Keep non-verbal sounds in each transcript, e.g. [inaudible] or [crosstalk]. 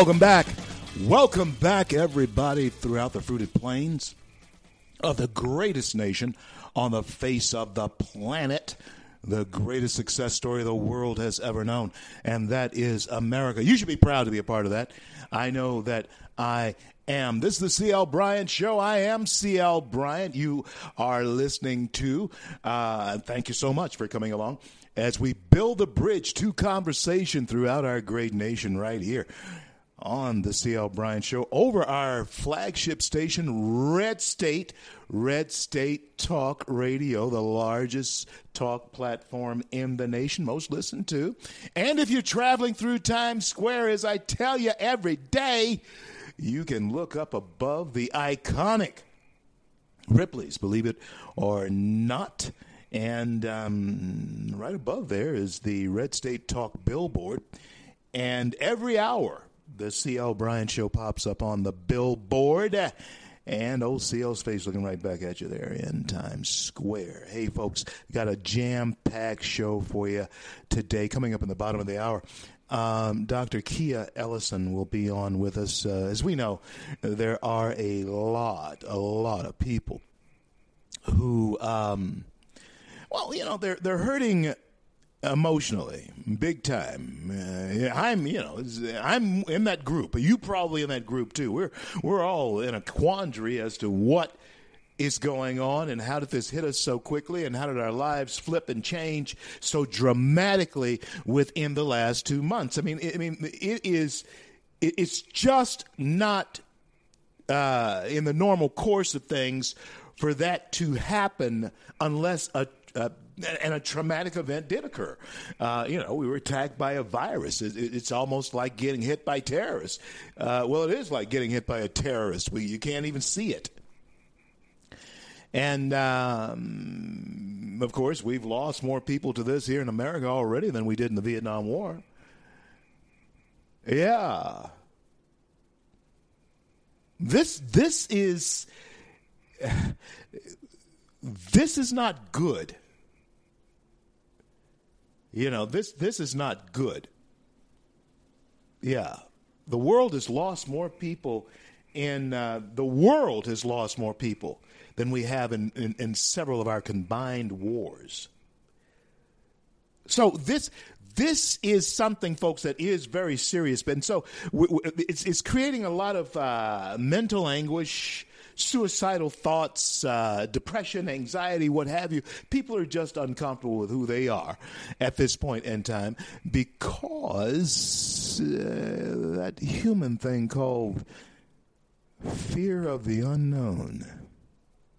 Welcome back. Welcome back, everybody, throughout the fruited plains of the greatest nation on the face of the planet. The greatest success story the world has ever known, and that is America. You should be proud to be a part of that. I know that I am. This is the CL Bryant Show. I am CL Bryant. You are listening to. Uh, thank you so much for coming along as we build a bridge to conversation throughout our great nation right here on the CL Bryant Show over our flagship station, Red State, Red State Talk Radio, the largest talk platform in the nation, most listened to. And if you're traveling through Times Square, as I tell you every day, you can look up above the iconic Ripley's, believe it or not. And um, right above there is the Red State Talk billboard. And every hour, the CL Bryant Show pops up on the billboard. And old CL's face looking right back at you there in Times Square. Hey, folks, got a jam packed show for you today. Coming up in the bottom of the hour, um, Dr. Kia Ellison will be on with us. Uh, as we know, there are a lot, a lot of people who, um, well, you know, they're they're hurting emotionally, big time. Uh, I'm, you know, I'm in that group. You probably in that group too. We're we're all in a quandary as to what is going on and how did this hit us so quickly and how did our lives flip and change so dramatically within the last two months. I mean, I mean, it is, it's just not uh, in the normal course of things for that to happen unless a, a and a traumatic event did occur. Uh, you know, we were attacked by a virus. It, it, it's almost like getting hit by terrorists. Uh, well, it is like getting hit by a terrorist. We, you can't even see it. And um, of course, we've lost more people to this here in America already than we did in the Vietnam War. Yeah. This this is [sighs] this is not good. You know, this this is not good. Yeah. The world has lost more people in uh, the world has lost more people than we have in, in, in several of our combined wars. So this this is something, folks, that is very serious. And so it's, it's creating a lot of uh, mental anguish, suicidal thoughts, uh, depression, anxiety, what have you. People are just uncomfortable with who they are at this point in time because uh, that human thing called fear of the unknown.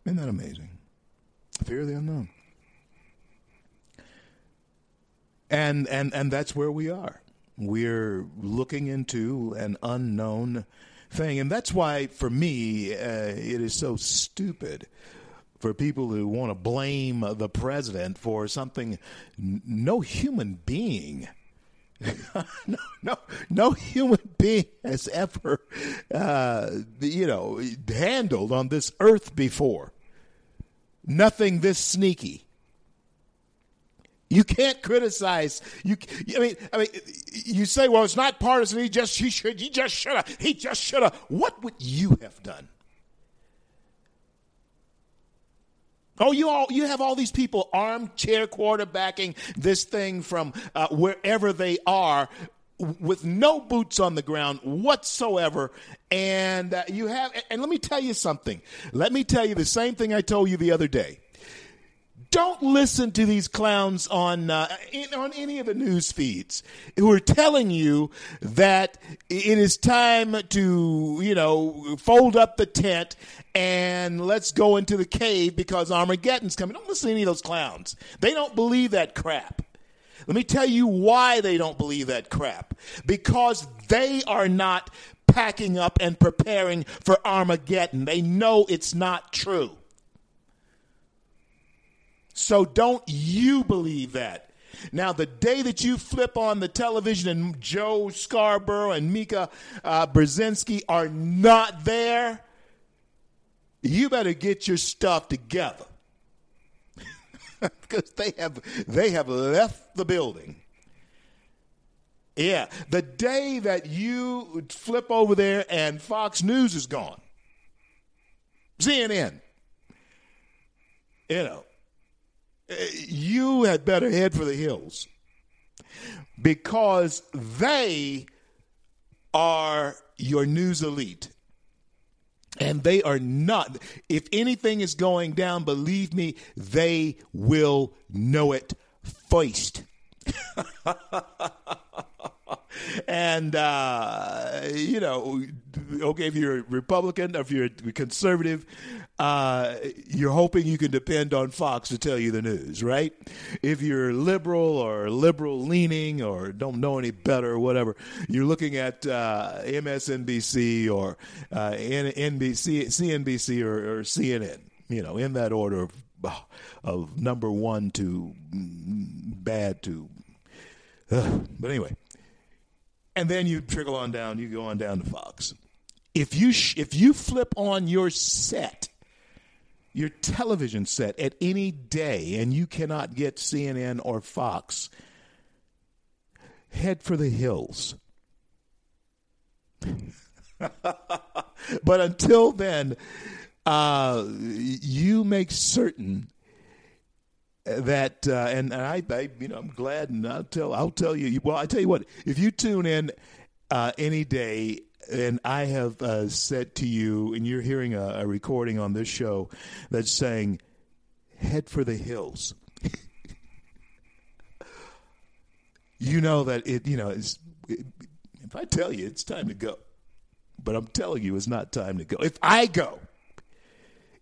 Isn't that amazing? Fear of the unknown. And and and that's where we are. We're looking into an unknown thing. And that's why, for me, uh, it is so stupid for people who want to blame the president for something n- no human being. [laughs] no, no, no human being has ever, uh, you know, handled on this earth before. Nothing this sneaky. You can't criticize. You, I mean, I mean, you say, "Well, it's not partisan." He just, he should, he just should have, he just should have. What would you have done? Oh, you all, you have all these people armchair quarterbacking this thing from uh, wherever they are with no boots on the ground whatsoever. And uh, you have, and let me tell you something. Let me tell you the same thing I told you the other day don't listen to these clowns on uh, in, on any of the news feeds who are telling you that it is time to you know fold up the tent and let's go into the cave because Armageddon's coming. Don't listen to any of those clowns. They don't believe that crap. Let me tell you why they don't believe that crap. Because they are not packing up and preparing for Armageddon. They know it's not true. So don't you believe that. Now, the day that you flip on the television and Joe Scarborough and Mika uh, Brzezinski are not there, you better get your stuff together [laughs] because they have they have left the building. Yeah, the day that you flip over there and Fox News is gone, CNN, you know, you had better head for the hills because they are your news elite. And they are not. If anything is going down, believe me, they will know it first. [laughs] and uh, you know, okay, if you're a Republican, if you're a conservative, uh, you're hoping you can depend on Fox to tell you the news, right? If you're liberal or liberal leaning or don't know any better or whatever, you're looking at uh, MSNBC or uh, NBC, CNBC or, or CNN. You know, in that order of, of number one to bad to. but anyway, and then you trickle on down. You go on down to Fox. If you sh- if you flip on your set, your television set at any day, and you cannot get CNN or Fox, head for the hills. [laughs] but until then, uh, you make certain that uh, and, and I, I, you know I'm glad and I'll tell I'll tell you well I tell you what if you tune in uh, any day and I have uh, said to you and you're hearing a, a, recording on this show that's saying head for the hills. [laughs] You know that it you know it's, it, if I tell you it's time to go. But I'm telling you it's not time to go. If I go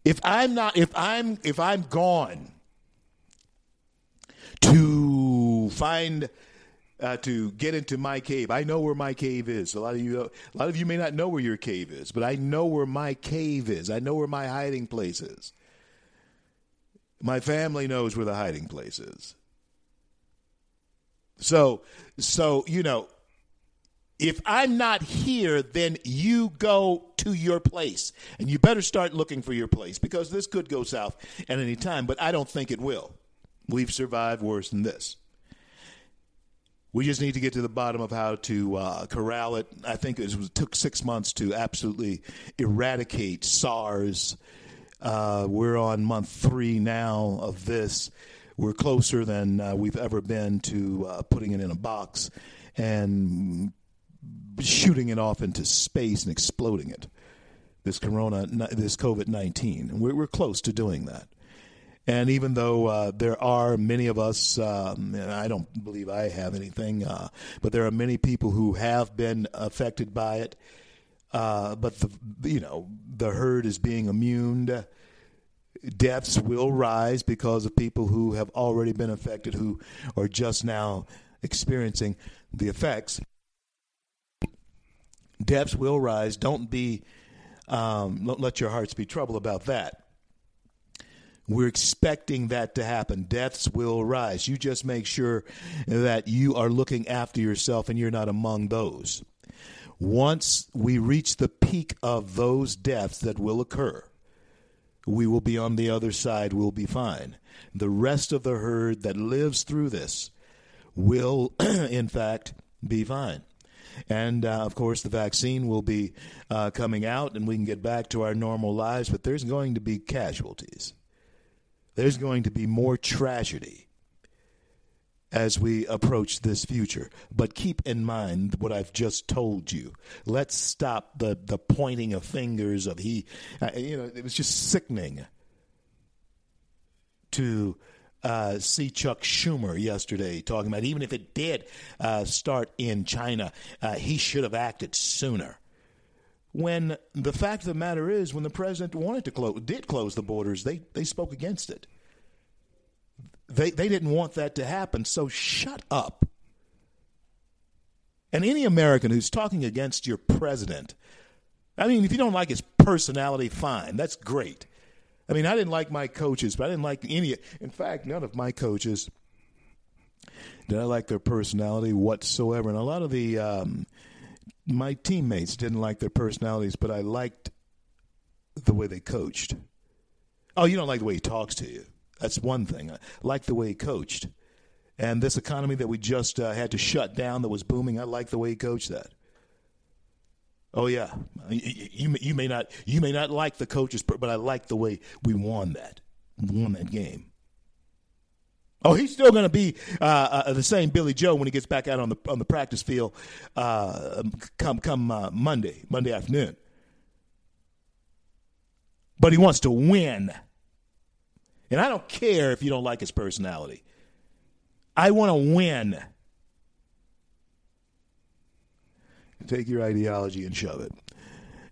if I'm not if I'm if I'm gone to find uh, to get into my cave. I know where my cave is. A lot of you, a lot of you may not know where your cave is, but I know where my cave is. I know where my hiding place is. My family knows where the hiding place is. So, so you know, if I'm not here, then you go to your place, and you better start looking for your place because this could go south at any time. But I don't think it will. We've survived worse than this. We just need to get to the bottom of how to uh, corral it. I think it, was, it, took six months to absolutely eradicate SARS. Uh, we're on month three now of this. We're closer than uh, we've ever been to uh, putting it in a box and shooting it off into space and exploding it. This corona, this COVID nineteen, we're, we're close to doing that. And even though uh, there are many of us, um, and I don't believe I have anything, uh, but there are many people who have been affected by it. Uh, but the you know the herd is being immune. Deaths will rise because of people who have already been affected, who are just now experiencing the effects. Deaths will rise. Don't be, um, don't let your hearts be troubled about that. We're expecting that to happen. Deaths will rise. You just make sure that you are looking after yourself and you're not among those. Once we reach the peak of those deaths that will occur, we will be on the other side, we'll be fine. The rest of the herd that lives through this will, [clears throat] in fact, be fine. And uh, of course, the vaccine will be uh, coming out and we can get back to our normal lives, but there's going to be casualties there's going to be more tragedy as we approach this future. But keep in mind what I've just told you. Let's stop the, the pointing of fingers of he. Uh, you know, it was just sickening to uh, see Chuck Schumer yesterday talking about even if it did uh, start in China, uh, he should have acted sooner. When the fact of the matter is, when the president wanted to close, did close the borders, they, they spoke against it. They, they didn't want that to happen, so shut up. And any American who's talking against your president, I mean, if you don't like his personality, fine, that's great. I mean, I didn't like my coaches, but I didn't like any. In fact, none of my coaches did I like their personality whatsoever. And a lot of the um, my teammates didn't like their personalities, but I liked the way they coached. Oh, you don't like the way he talks to you. That's one thing. I like the way he coached. And this economy that we just uh, had to shut down that was booming, I like the way he coached that. Oh yeah, you, you may not you may not like the coaches, but I like the way we won that won that game. Oh, he's still going to be uh, uh, the same Billy Joe when he gets back out on the on the practice field uh, come come uh, Monday Monday afternoon. But he wants to win, and I don't care if you don't like his personality. I want to win. Take your ideology and shove it.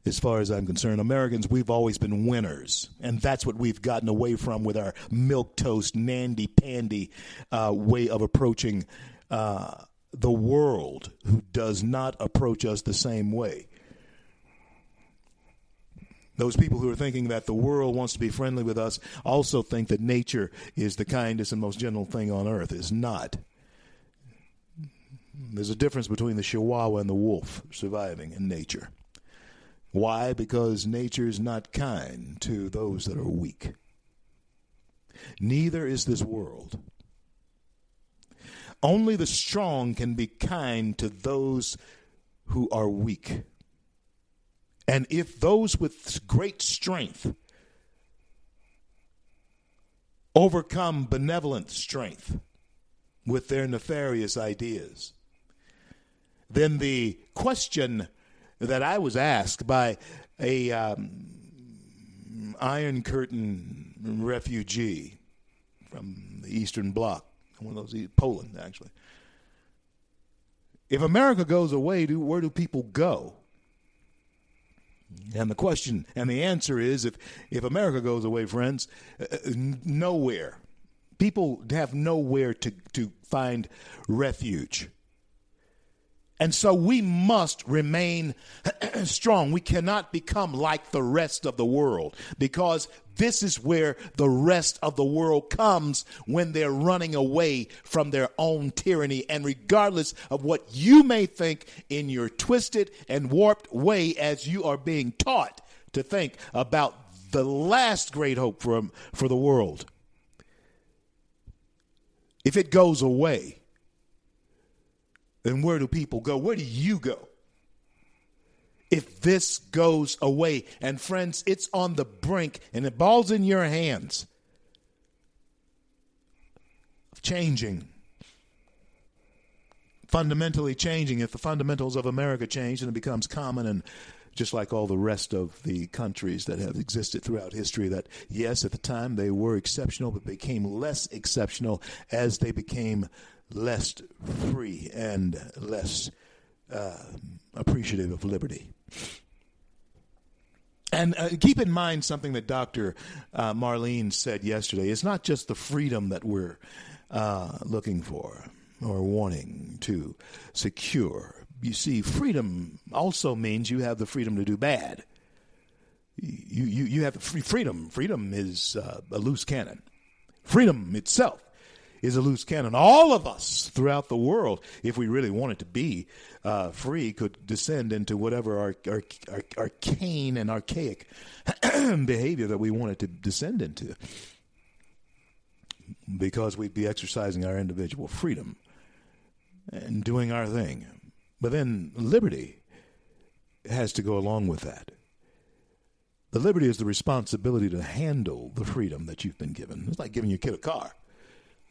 As far as I'm concerned, Americans, we've always been winners. And that's what we've gotten away from with our milk toast, nandy pandy uh, way of approaching uh, the world who does not approach us the same way. Those people who are thinking that the world wants to be friendly with us also think that nature is the kindest and most gentle thing on earth. Is not. There's a difference between the chihuahua and the wolf surviving in nature. Why? Because nature is not kind to those that are weak. Neither is this world. Only the strong can be kind to those who are weak. And if those with great strength overcome benevolent strength with their nefarious ideas, then the question that I was asked by a um, Iron Curtain refugee from the Eastern Bloc, one of those Poland actually. If America goes away, do, where do people go? And the question and the answer is if, if America goes away, friends, uh, uh nowhere. People have nowhere to, to find refuge. And so we must remain [clears throat] strong. We cannot become like the rest of the world because this is where the rest of the world comes when they're running away from their own tyranny. And regardless of what you may think in your twisted and warped way as you are being taught to think about the last great hope for, for the world, if it goes away, then where do people go? Where do you go? If this goes away, and friends, it's on the brink and the ball's in your hands of changing. Fundamentally changing. If the fundamentals of America change and it becomes common and just like all the rest of the countries that have existed throughout history, that yes, at the time they were exceptional, but became less exceptional as they became less free and less uh, appreciative of liberty. And uh, keep in mind something that Dr. Uh, Marlene said yesterday. It's not just the freedom that we're uh, looking for or wanting to secure. You see, freedom also means you have the freedom to do bad. You, you, you have free freedom. Freedom is uh, a loose cannon. Freedom itself is a loose cannon. All of us throughout the world, if we really wanted to be uh, free, could descend into whatever our, our, our arcane and archaic [clears throat] behavior that we wanted to descend into because we'd be exercising our individual freedom and doing our thing. But then liberty has to go along with that. The liberty is the responsibility to handle the freedom that you've been given. It's like giving your kid a car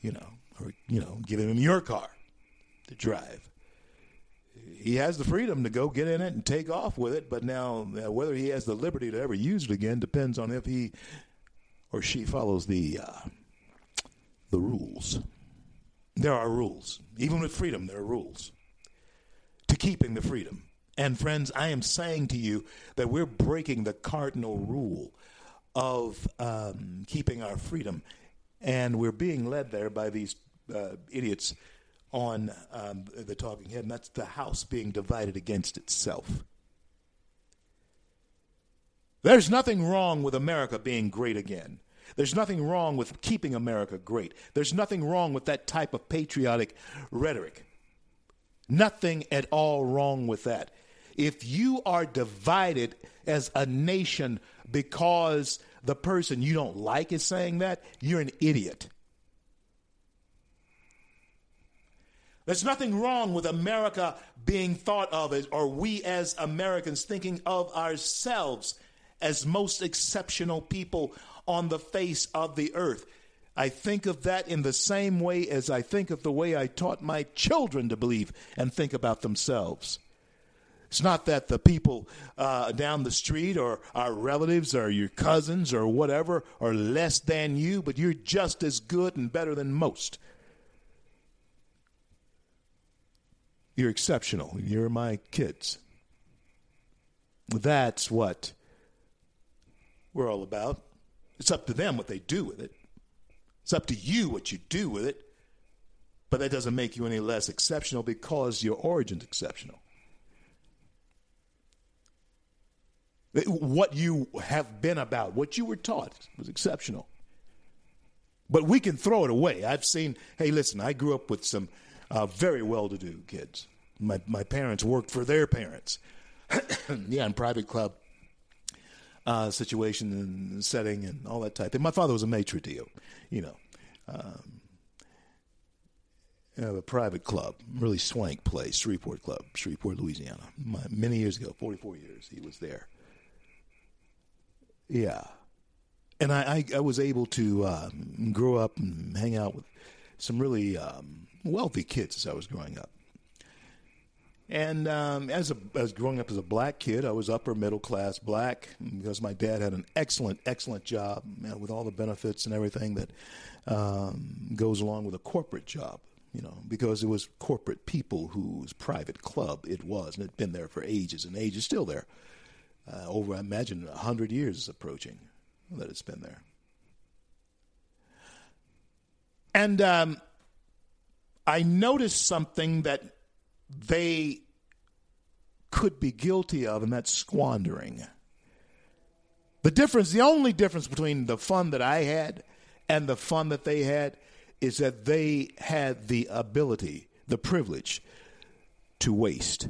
you know, or you know, giving him your car to drive. He has the freedom to go get in it and take off with it, but now whether he has the liberty to ever use it again depends on if he or she follows the uh, the rules. There are rules. Even with freedom, there are rules to keeping the freedom. And friends, I am saying to you that we're breaking the cardinal rule of um, keeping our freedom. And we're being led there by these uh, idiots on um, the talking head, and that's the house being divided against itself. There's nothing wrong with America being great again. There's nothing wrong with keeping America great. There's nothing wrong with that type of patriotic rhetoric. Nothing at all wrong with that. If you are divided as a nation because the person you don't like is saying that, you're an idiot. There's nothing wrong with America being thought of as, or we as Americans thinking of ourselves as most exceptional people on the face of the earth. I think of that in the same way as I think of the way I taught my children to believe and think about themselves. It's not that the people uh, down the street or our relatives or your cousins or whatever are less than you, but you're just as good and better than most. You're exceptional. You're my kids. That's what we're all about. It's up to them what they do with it. It's up to you what you do with it. But that doesn't make you any less exceptional because your origin's exceptional. What you have been about, what you were taught, was exceptional. But we can throw it away. I've seen, hey, listen, I grew up with some uh, very well to do kids. My, my parents worked for their parents. [coughs] yeah, in private club uh, situation and setting and all that type. And my father was a maitre d', you know. Um, a private club, really swank place, Shreveport Club, Shreveport, Louisiana. My, many years ago, 44 years, he was there. Yeah. And I, I, I was able to um, grow up and hang out with some really um, wealthy kids as I was growing up. And um, as a, as growing up as a black kid, I was upper middle class black because my dad had an excellent, excellent job know, with all the benefits and everything that um, goes along with a corporate job. You know, because it was corporate people whose private club it was, and it had been there for ages and ages, still there. Uh, over, I imagine, a hundred years is approaching that it's been there. And um, I noticed something that they could be guilty of, and that's squandering. The difference, the only difference between the fun that I had and the fun that they had is that they had the ability, the privilege to waste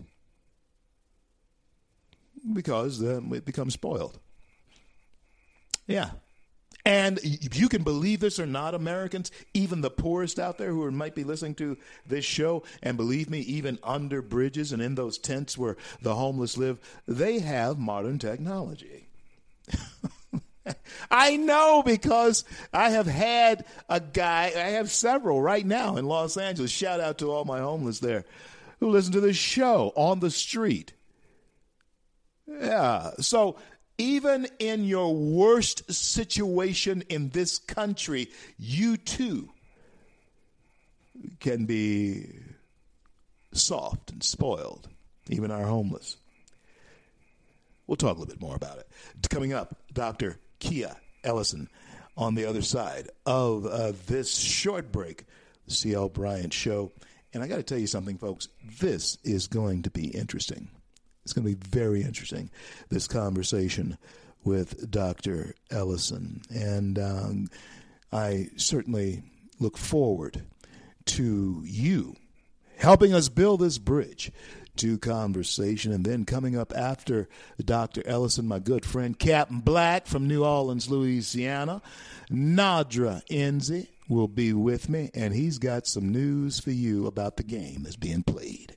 because it becomes spoiled. Yeah. And you can believe this or not, Americans, even the poorest out there who might be listening to this show, and believe me, even under bridges and in those tents where the homeless live, they have modern technology. [laughs] I know because I have had a guy, I have several right now in Los Angeles. Shout out to all my homeless there who listen to this show on the street. Yeah. So even in your worst situation in this country, you too can be soft and spoiled, even our homeless. We'll talk a little bit more about it. Coming up, Dr. Kia Ellison on the other side of uh, this short break, the C.L. Bryant Show. And I got to tell you something, folks. This is going to be interesting. It's going to be very interesting, this conversation with Dr. Ellison. And um, I certainly look forward to you helping us build this bridge to conversation. And then coming up after Dr. Ellison, my good friend Captain Black from New Orleans, Louisiana, Nadra Enzi will be with me, and he's got some news for you about the game that's being played.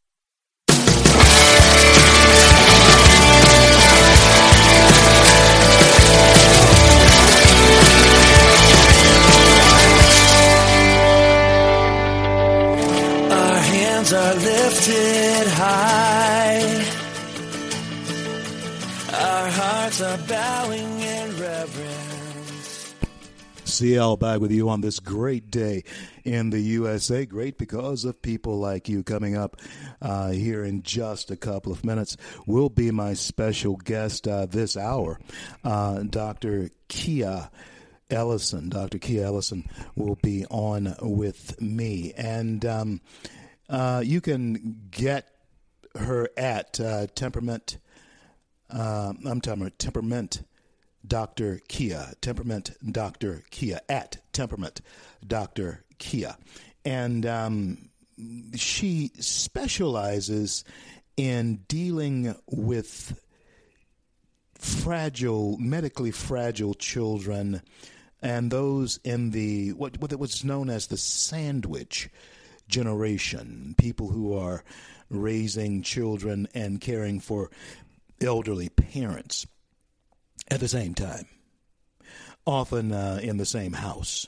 CL back with you on this great day in the USA. Great because of people like you coming up uh, here in just a couple of minutes. Will be my special guest uh, this hour, uh, Dr. Kia. Ellison, Dr. Kia Ellison, will be on with me. And um, uh, you can get her at uh, Temperament. Uh, I'm talking about Temperament Dr. Kia. Temperament Dr. Kia. At Temperament Dr. Kia. And um, she specializes in dealing with fragile, medically fragile children and those in the what what was known as the sandwich generation, people who are raising children and caring for elderly parents at the same time, often uh, in the same house.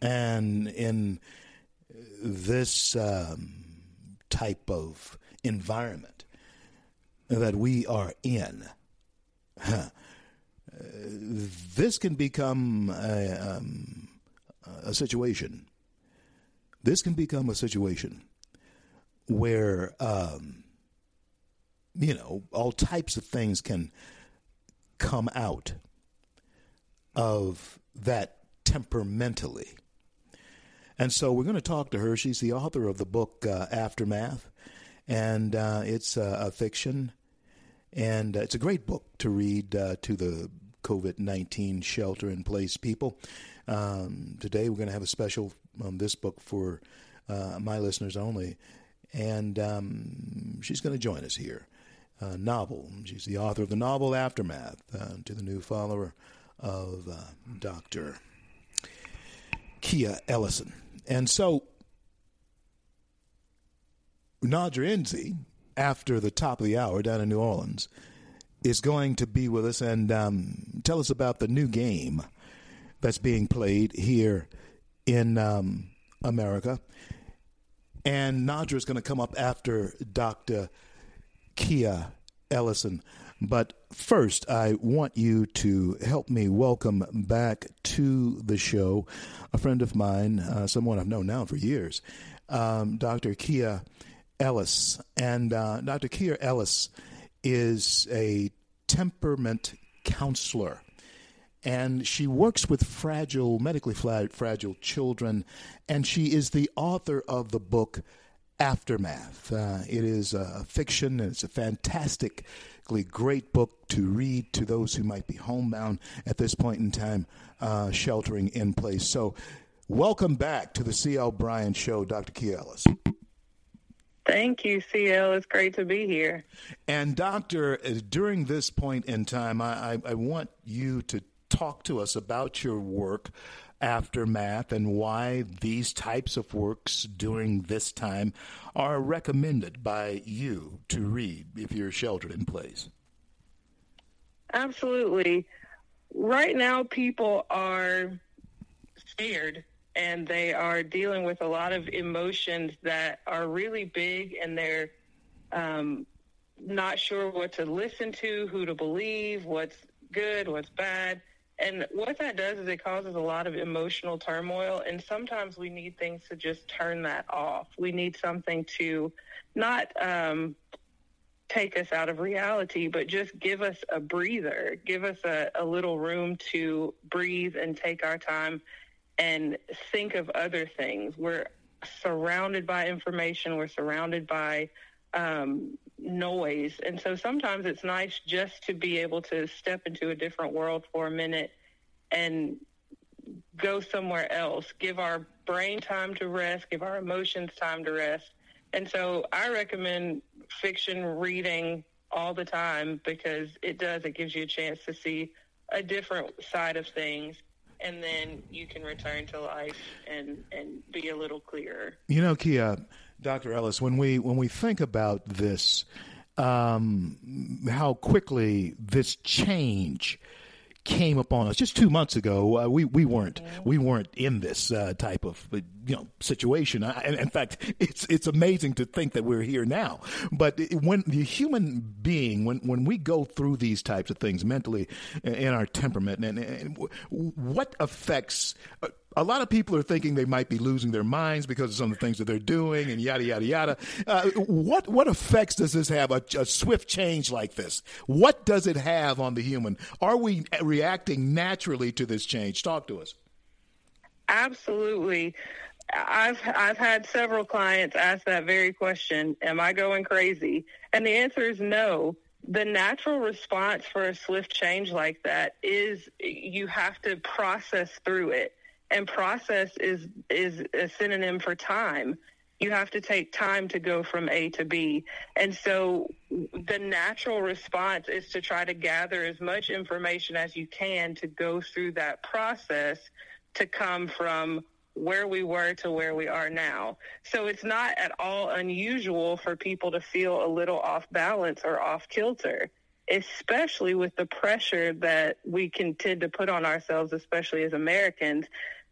And in this um, type of environment that we are in, huh, this can become a, um, a situation. This can become a situation where, um, you know, all types of things can come out of that temperamentally. And so we're going to talk to her. She's the author of the book uh, Aftermath, and uh, it's uh, a fiction. And it's a great book to read uh, to the COVID 19 shelter in place people. Um, today we're going to have a special on this book for uh, my listeners only. And um, she's going to join us here. Uh, novel. She's the author of the novel Aftermath uh, to the new follower of uh, Dr. Kia Ellison. And so, Nadra Enzi, after the top of the hour down in New Orleans, is going to be with us and um, tell us about the new game that's being played here in um, America. And Nadra is going to come up after Dr. Kia Ellison. But first, I want you to help me welcome back to the show a friend of mine, uh, someone I've known now for years, um, Dr. Kia Ellis. And uh, Dr. Kia Ellis is a temperament counselor. And she works with fragile, medically fragile children. And she is the author of the book Aftermath. Uh, it is a fiction, and it's a fantastically great book to read to those who might be homebound at this point in time, uh, sheltering in place. So, welcome back to the C.L. Bryant Show, Dr. Kia Ellis. Thank you, CL. It's great to be here. And, Doctor, uh, during this point in time, I, I, I want you to talk to us about your work aftermath and why these types of works during this time are recommended by you to read if you're sheltered in place. Absolutely. Right now, people are scared and they are dealing with a lot of emotions that are really big and they're um, not sure what to listen to, who to believe, what's good, what's bad. And what that does is it causes a lot of emotional turmoil. And sometimes we need things to just turn that off. We need something to not um, take us out of reality, but just give us a breather, give us a, a little room to breathe and take our time and think of other things. We're surrounded by information. We're surrounded by um, noise. And so sometimes it's nice just to be able to step into a different world for a minute and go somewhere else, give our brain time to rest, give our emotions time to rest. And so I recommend fiction reading all the time because it does, it gives you a chance to see a different side of things and then you can return to life and and be a little clearer. You know, Kia, Dr. Ellis, when we when we think about this, um, how quickly this change came upon us just two months ago. Uh, we we weren't we weren't in this uh, type of uh, you know situation. I, in fact, it's it's amazing to think that we're here now. But when the human being, when when we go through these types of things mentally in our temperament, and, and what affects uh, a lot of people are thinking they might be losing their minds because of some of the things that they're doing and yada yada yada. Uh, what what effects does this have? A, a, swift change like this. What does it have on the human? Are we reacting naturally to this change? Talk to us. Absolutely. I've I've had several clients ask that very question. Am I going crazy? And the answer is no the natural response for a swift change like that is you have to process through it and process is is a synonym for time you have to take time to go from A to B. And so the natural response is to try to gather as much information as you can to go through that process to come from where we were to where we are now. So it's not at all unusual for people to feel a little off balance or off kilter, especially with the pressure that we can tend to put on ourselves, especially as Americans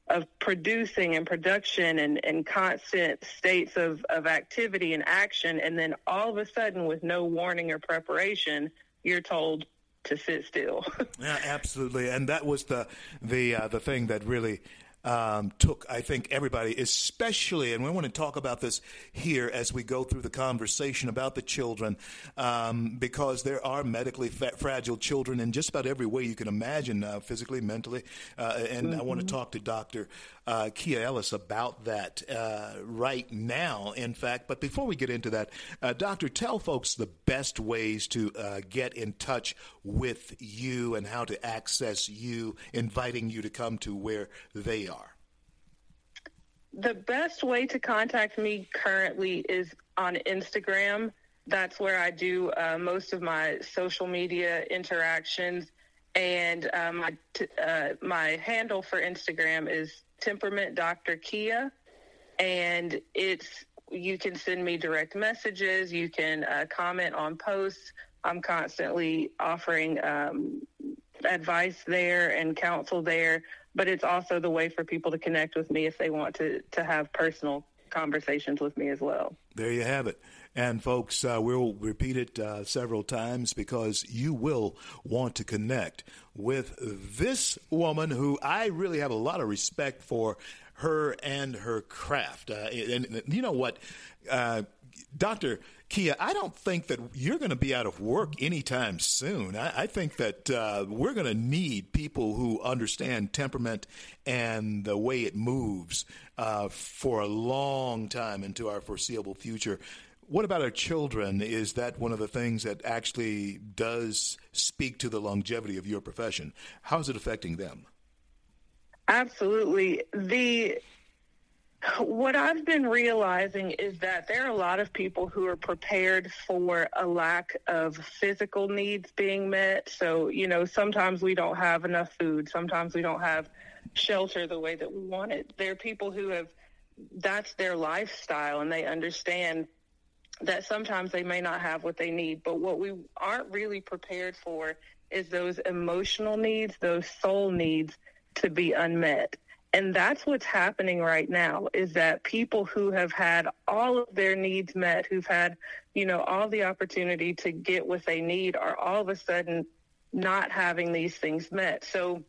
of producing and production and, and constant states of, of activity and action. And then all of a sudden, with no warning or preparation, you're told to sit still. [laughs] yeah, absolutely. And that was the the uh, the thing that really um, took, I think, everybody, especially, and we want to talk about this here as we go through the conversation about the children, um, because there are medically fa- fragile children in just about every way you can imagine, uh, physically, mentally. Uh, and mm-hmm. I want to talk to Dr. Uh, Kia Ellis about that uh, right now, in fact. But before we get into that, uh, Doctor, tell folks the best ways to uh, get in touch with you and how to access you, inviting you to come to where they are. The best way to contact me currently is on Instagram. That's where I do uh, most of my social media interactions. And uh, my, t- uh, my handle for Instagram is temperament Dr. Kia. And it's you can send me direct messages. You can uh, comment on posts. I'm constantly offering um, advice there and counsel there but it's also the way for people to connect with me if they want to to have personal conversations with me as well. There you have it. And folks, uh, we'll repeat it uh, several times because you will want to connect with this woman who I really have a lot of respect for her and her craft. Uh, and, and, you know what, uh, Doctor Kia, I don't think that you're going to be out of work anytime soon. I, I think that uh, we're going to need people who understand temperament and the way it moves uh, for a long time into our foreseeable future. What about our children? Is that one of the things that actually does speak to the longevity of your profession? How is it affecting them? Absolutely. The what I've been realizing is that there are a lot of people who are prepared for a lack of physical needs being met. So, you know, sometimes we don't have enough food, sometimes we don't have shelter the way that we want it. There are people who have that's their lifestyle and they understand that sometimes they may not have what they need. But what we aren't really prepared for is those emotional needs, those soul needs to be unmet. And that's what's happening right now is that people who have had all of their needs met, who've had, you know, all the opportunity to get what they need are all of a sudden not having these things met. So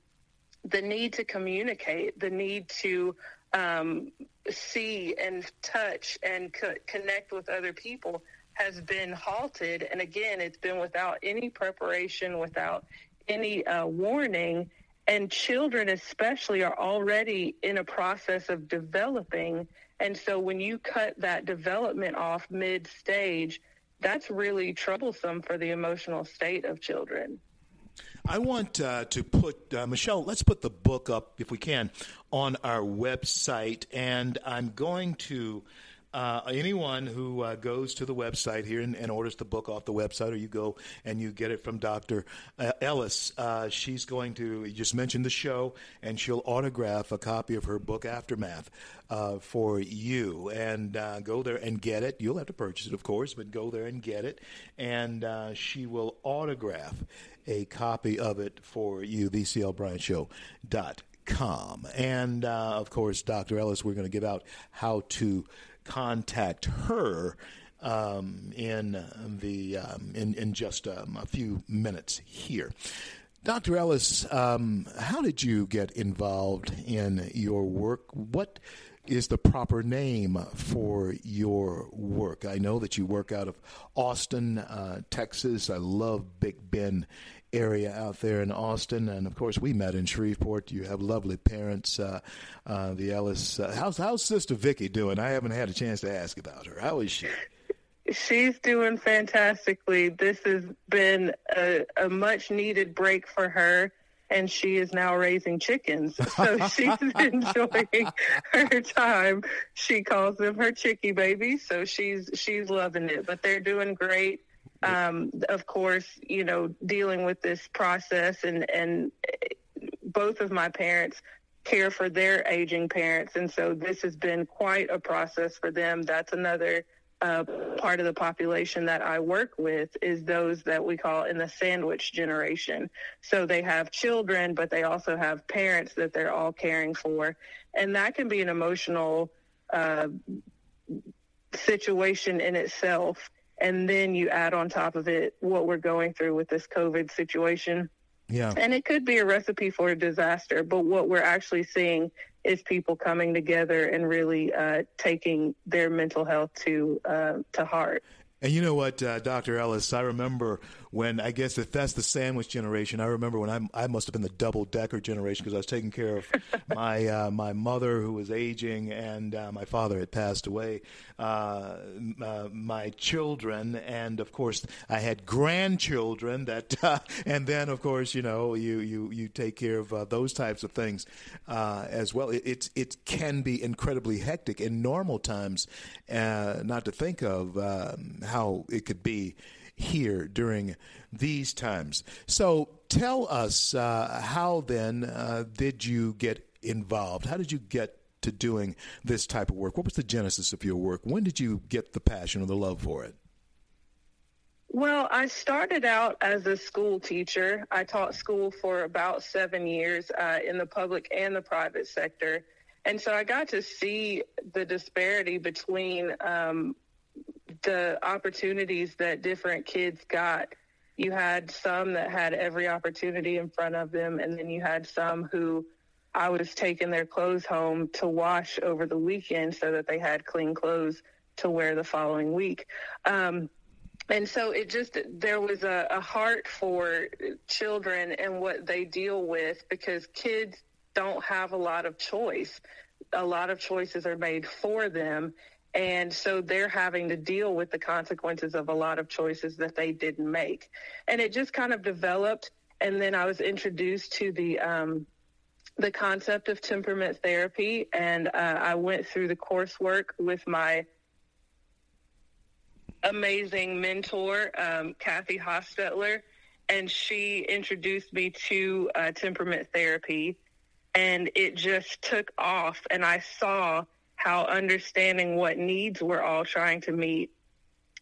the need to communicate, the need to um, see and touch and co- connect with other people has been halted. And again, it's been without any preparation, without any uh, warning and children especially are already in a process of developing And so when you cut that development off mid stage, that's really troublesome for the emotional state of children. I want uh, to put, uh, Michelle, let's put the book up, if we can, on our website. And I'm going to uh, anyone who uh, goes to the website here and, and, orders the book off the website, or you go and you get it from Dr. Uh, Ellis, uh, she's going to just mention the show, and she'll autograph a copy of her book Aftermath uh, for you. And uh, go there and get it. You'll have to purchase it, of course, but go there and get it, and she will autograph a copy of it for you. The CL Bryant Show dot com. And uh, of course, Dr. Ellis, we're going to give out how to contact her um, in the um, in in just um, a few minutes here. Dr. Ellis, um, how did you get involved in your work? What is the proper name for your work? I know that you work out of Austin, uh, Texas. I love Big Bend area out there in Austin, and of course we met in Shreveport. You have lovely parents, uh, uh, the Ellis. Uh, how's how's Sister Vicky doing? I haven't had a chance to ask about her. How is she? She's doing fantastically. This has been a, a much needed break for her and she is now raising chickens. [laughs] So she's enjoying her time. She calls them her chickie babies. So she's she's loving it. But they're doing great um, of course, you know, dealing with this process and, and both of my parents care for their aging parents. And so this has been quite a process for them. That's another uh, part of the population that I work with is those that we call in the sandwich generation. So they have children, but they also have parents that they're all caring for. And that can be an emotional uh, situation in itself and then you add on top of it what we're going through with this COVID situation. Yeah. And it could be a recipe for a disaster, but what we're actually seeing is people coming together and really uh, taking their mental health to uh, to heart. And you know what, uh, Dr. Ellis, I remember when I guess if that's the sandwich generation, I remember when I I must have been the double decker generation because I was taking care of [laughs] my uh, my mother who was aging and uh, my father had passed away, uh, uh, my children, and of course I had grandchildren that, [laughs] uh, and then of course you know you you you take care of those types of things as well. It, it it can be incredibly hectic in normal times, not to think of um, how it could be here during these times. So tell us uh, how then uh, did you get involved? How did you get to doing this type of work? What was the genesis of your work? When did you get the passion or the love for it? Well, I started out as a school teacher. I taught school for about seven years uh, in the public and the private sector. And so I got to see the disparity between um, the opportunities that different kids got. You had some that had every opportunity in front of them, and then you had some who I was taking their clothes home to wash over the weekend so that they had clean clothes to wear the following week. Um, and so it just there was a, a heart for children and what they deal with because kids don't have a lot of choice. A lot of choices are made for them, and so they're having to deal with the consequences of a lot of choices that they didn't make. And it just kind of developed. And then I was introduced to the, um, the concept of temperament therapy. And uh, I went through the coursework with my amazing mentor, um, Kathy Hostetler. And she introduced me to uh, temperament therapy. And it just took off. And I saw how understanding what needs we're all trying to meet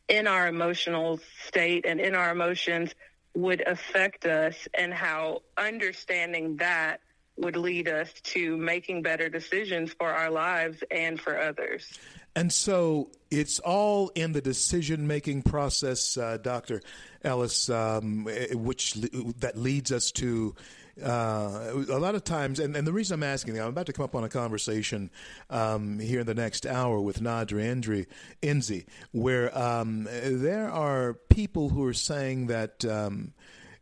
in our emotional state and in our emotions would affect us and how understanding that would lead us to making better decisions for our lives and for others. And so it's all in the decision making process, uh, Dr. Ellis, um, which that leads us to uh, a lot of times, and, and the reason I'm asking, I'm about to come up on a conversation um, here in the next hour with Nadra Endry, Enzi, where um, there are people who are saying that um,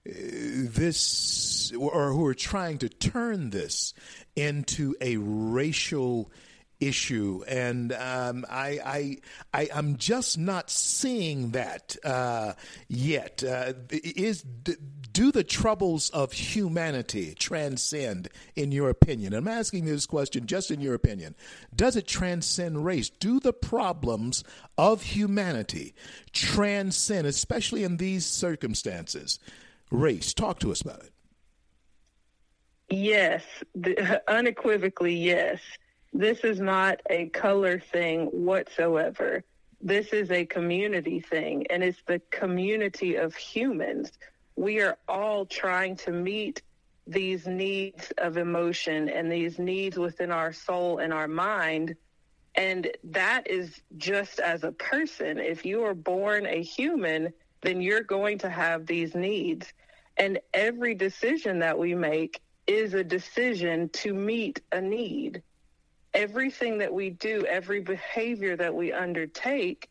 this, or who are trying to turn this into a racial issue, and um, I, I, I, am just not seeing that uh, yet. Uh, is do the troubles of humanity transcend, in your opinion? I'm asking this question just in your opinion. Does it transcend race? Do the problems of humanity transcend, especially in these circumstances, race? Talk to us about it. Yes, the, [laughs] unequivocally, yes. This is not a color thing whatsoever. This is a community thing, and it's the community of humans. We are all trying to meet these needs of emotion and these needs within our soul and our mind. And that is just as a person. If you are born a human, then you're going to have these needs. And every decision that we make is a decision to meet a need. Everything that we do, every behavior that we undertake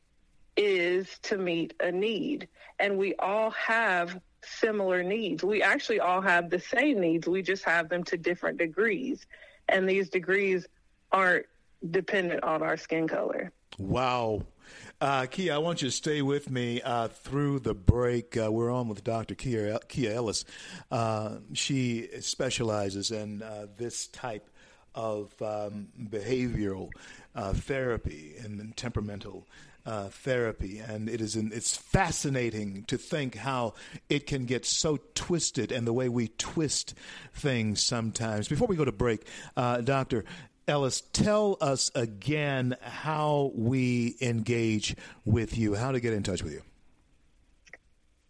is to meet a need. And we all have similar needs. We actually all have the same needs. We just have them to different degrees. And these degrees aren't dependent on our skin color. Wow. Uh, Kia, I want you to stay with me uh, through the break. Uh, we're on with Dr. Kia, Kia Ellis. Uh, she specializes in uh, this type of um, behavioral uh, therapy and temperamental uh, therapy, and it is in, it's fascinating to think how it can get so twisted and the way we twist things sometimes. Before we go to break, uh, Doctor. Ellis, tell us again how we engage with you, how to get in touch with you.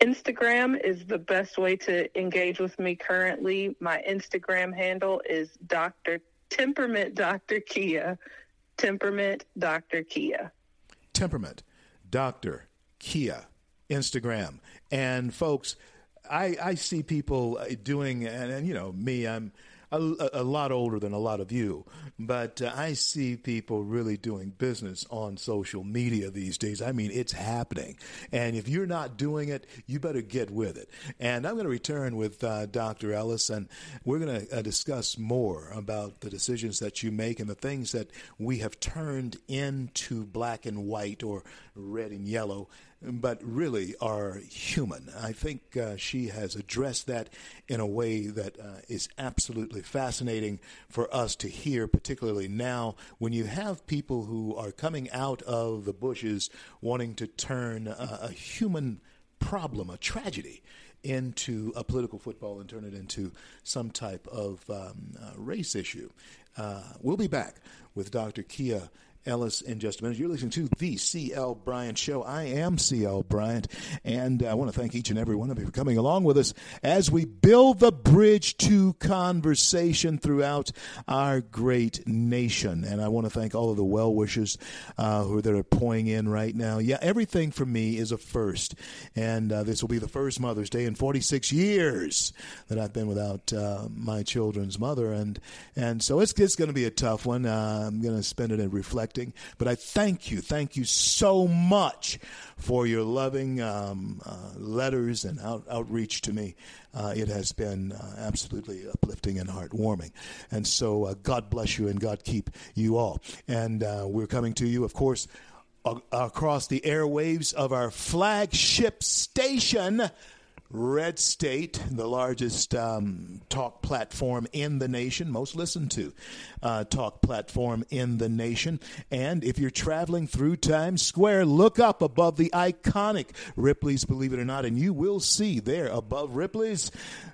Instagram is the best way to engage with me currently. My Instagram handle is Dr. Temperament Dr. Kia. Temperament Dr. Kia. Temperament Dr. Kia. Instagram. And folks, I, I see people uh, doing, and, and you know, me, I'm a, a, lot older than a lot of you, but uh, I see people really doing business on social media these days. I mean, it's happening. And if you're not doing it, you better get with it. And I'm going to return with uh, Dr. Ellis, and we're going to uh, discuss more about the decisions that you make and the things that we have turned into black and white or red and yellow but really are human. I think uh, she has addressed that in a way that uh, is absolutely fascinating for us to hear, particularly now when you have people who are coming out of the bushes wanting to turn uh, a human problem, a tragedy, into a political football and turn it into some type of um, uh, race issue. Uh, we'll be back with Dr. Kia Ellis in just a minute. You're listening to the CL Bryant Show. I am CL Bryant, and I want to thank each and every one of you for coming along with us as we build the bridge to conversation throughout our great nation. And I want to thank all of the well wishers uh, who that are pouring in right now. Yeah, everything for me is a first, and uh, this will be the first Mother's Day in 46 years that I've been without uh, my children's mother, and and so it's it's going to be a tough one. Uh, I'm going to spend it in reflection But I thank you, thank you so much for your loving um, uh, letters and out, outreach to me. Uh, it has been uh, absolutely uplifting and heartwarming. And so uh, God bless you and God keep you all. And uh, we're coming to you, of course, across the airwaves of our flagship station. Red State, the largest um, talk platform in the nation, most listened to uh, talk platform in the nation. And if you're traveling through Times Square, look up above the iconic Ripley's, believe it or not, and you will see there above Ripley's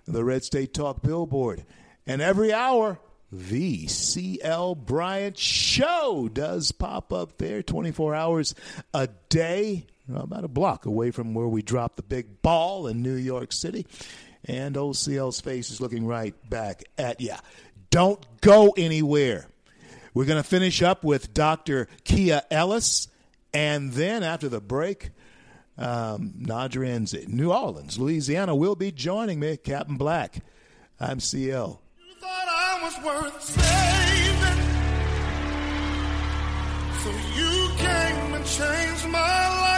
the Red State Talk billboard. And every hour, the CL Bryant Show does pop up there 24 hours a day about a block away from where we dropped the big ball in New York City. And OCL's face is looking right back at you. Don't go anywhere. We're going to finish up with Dr. Kia Ellis. And then after the break, um, Nadra Enzi, New Orleans, Louisiana, will be joining me, Captain Black. I'm CL. So you came and changed my life.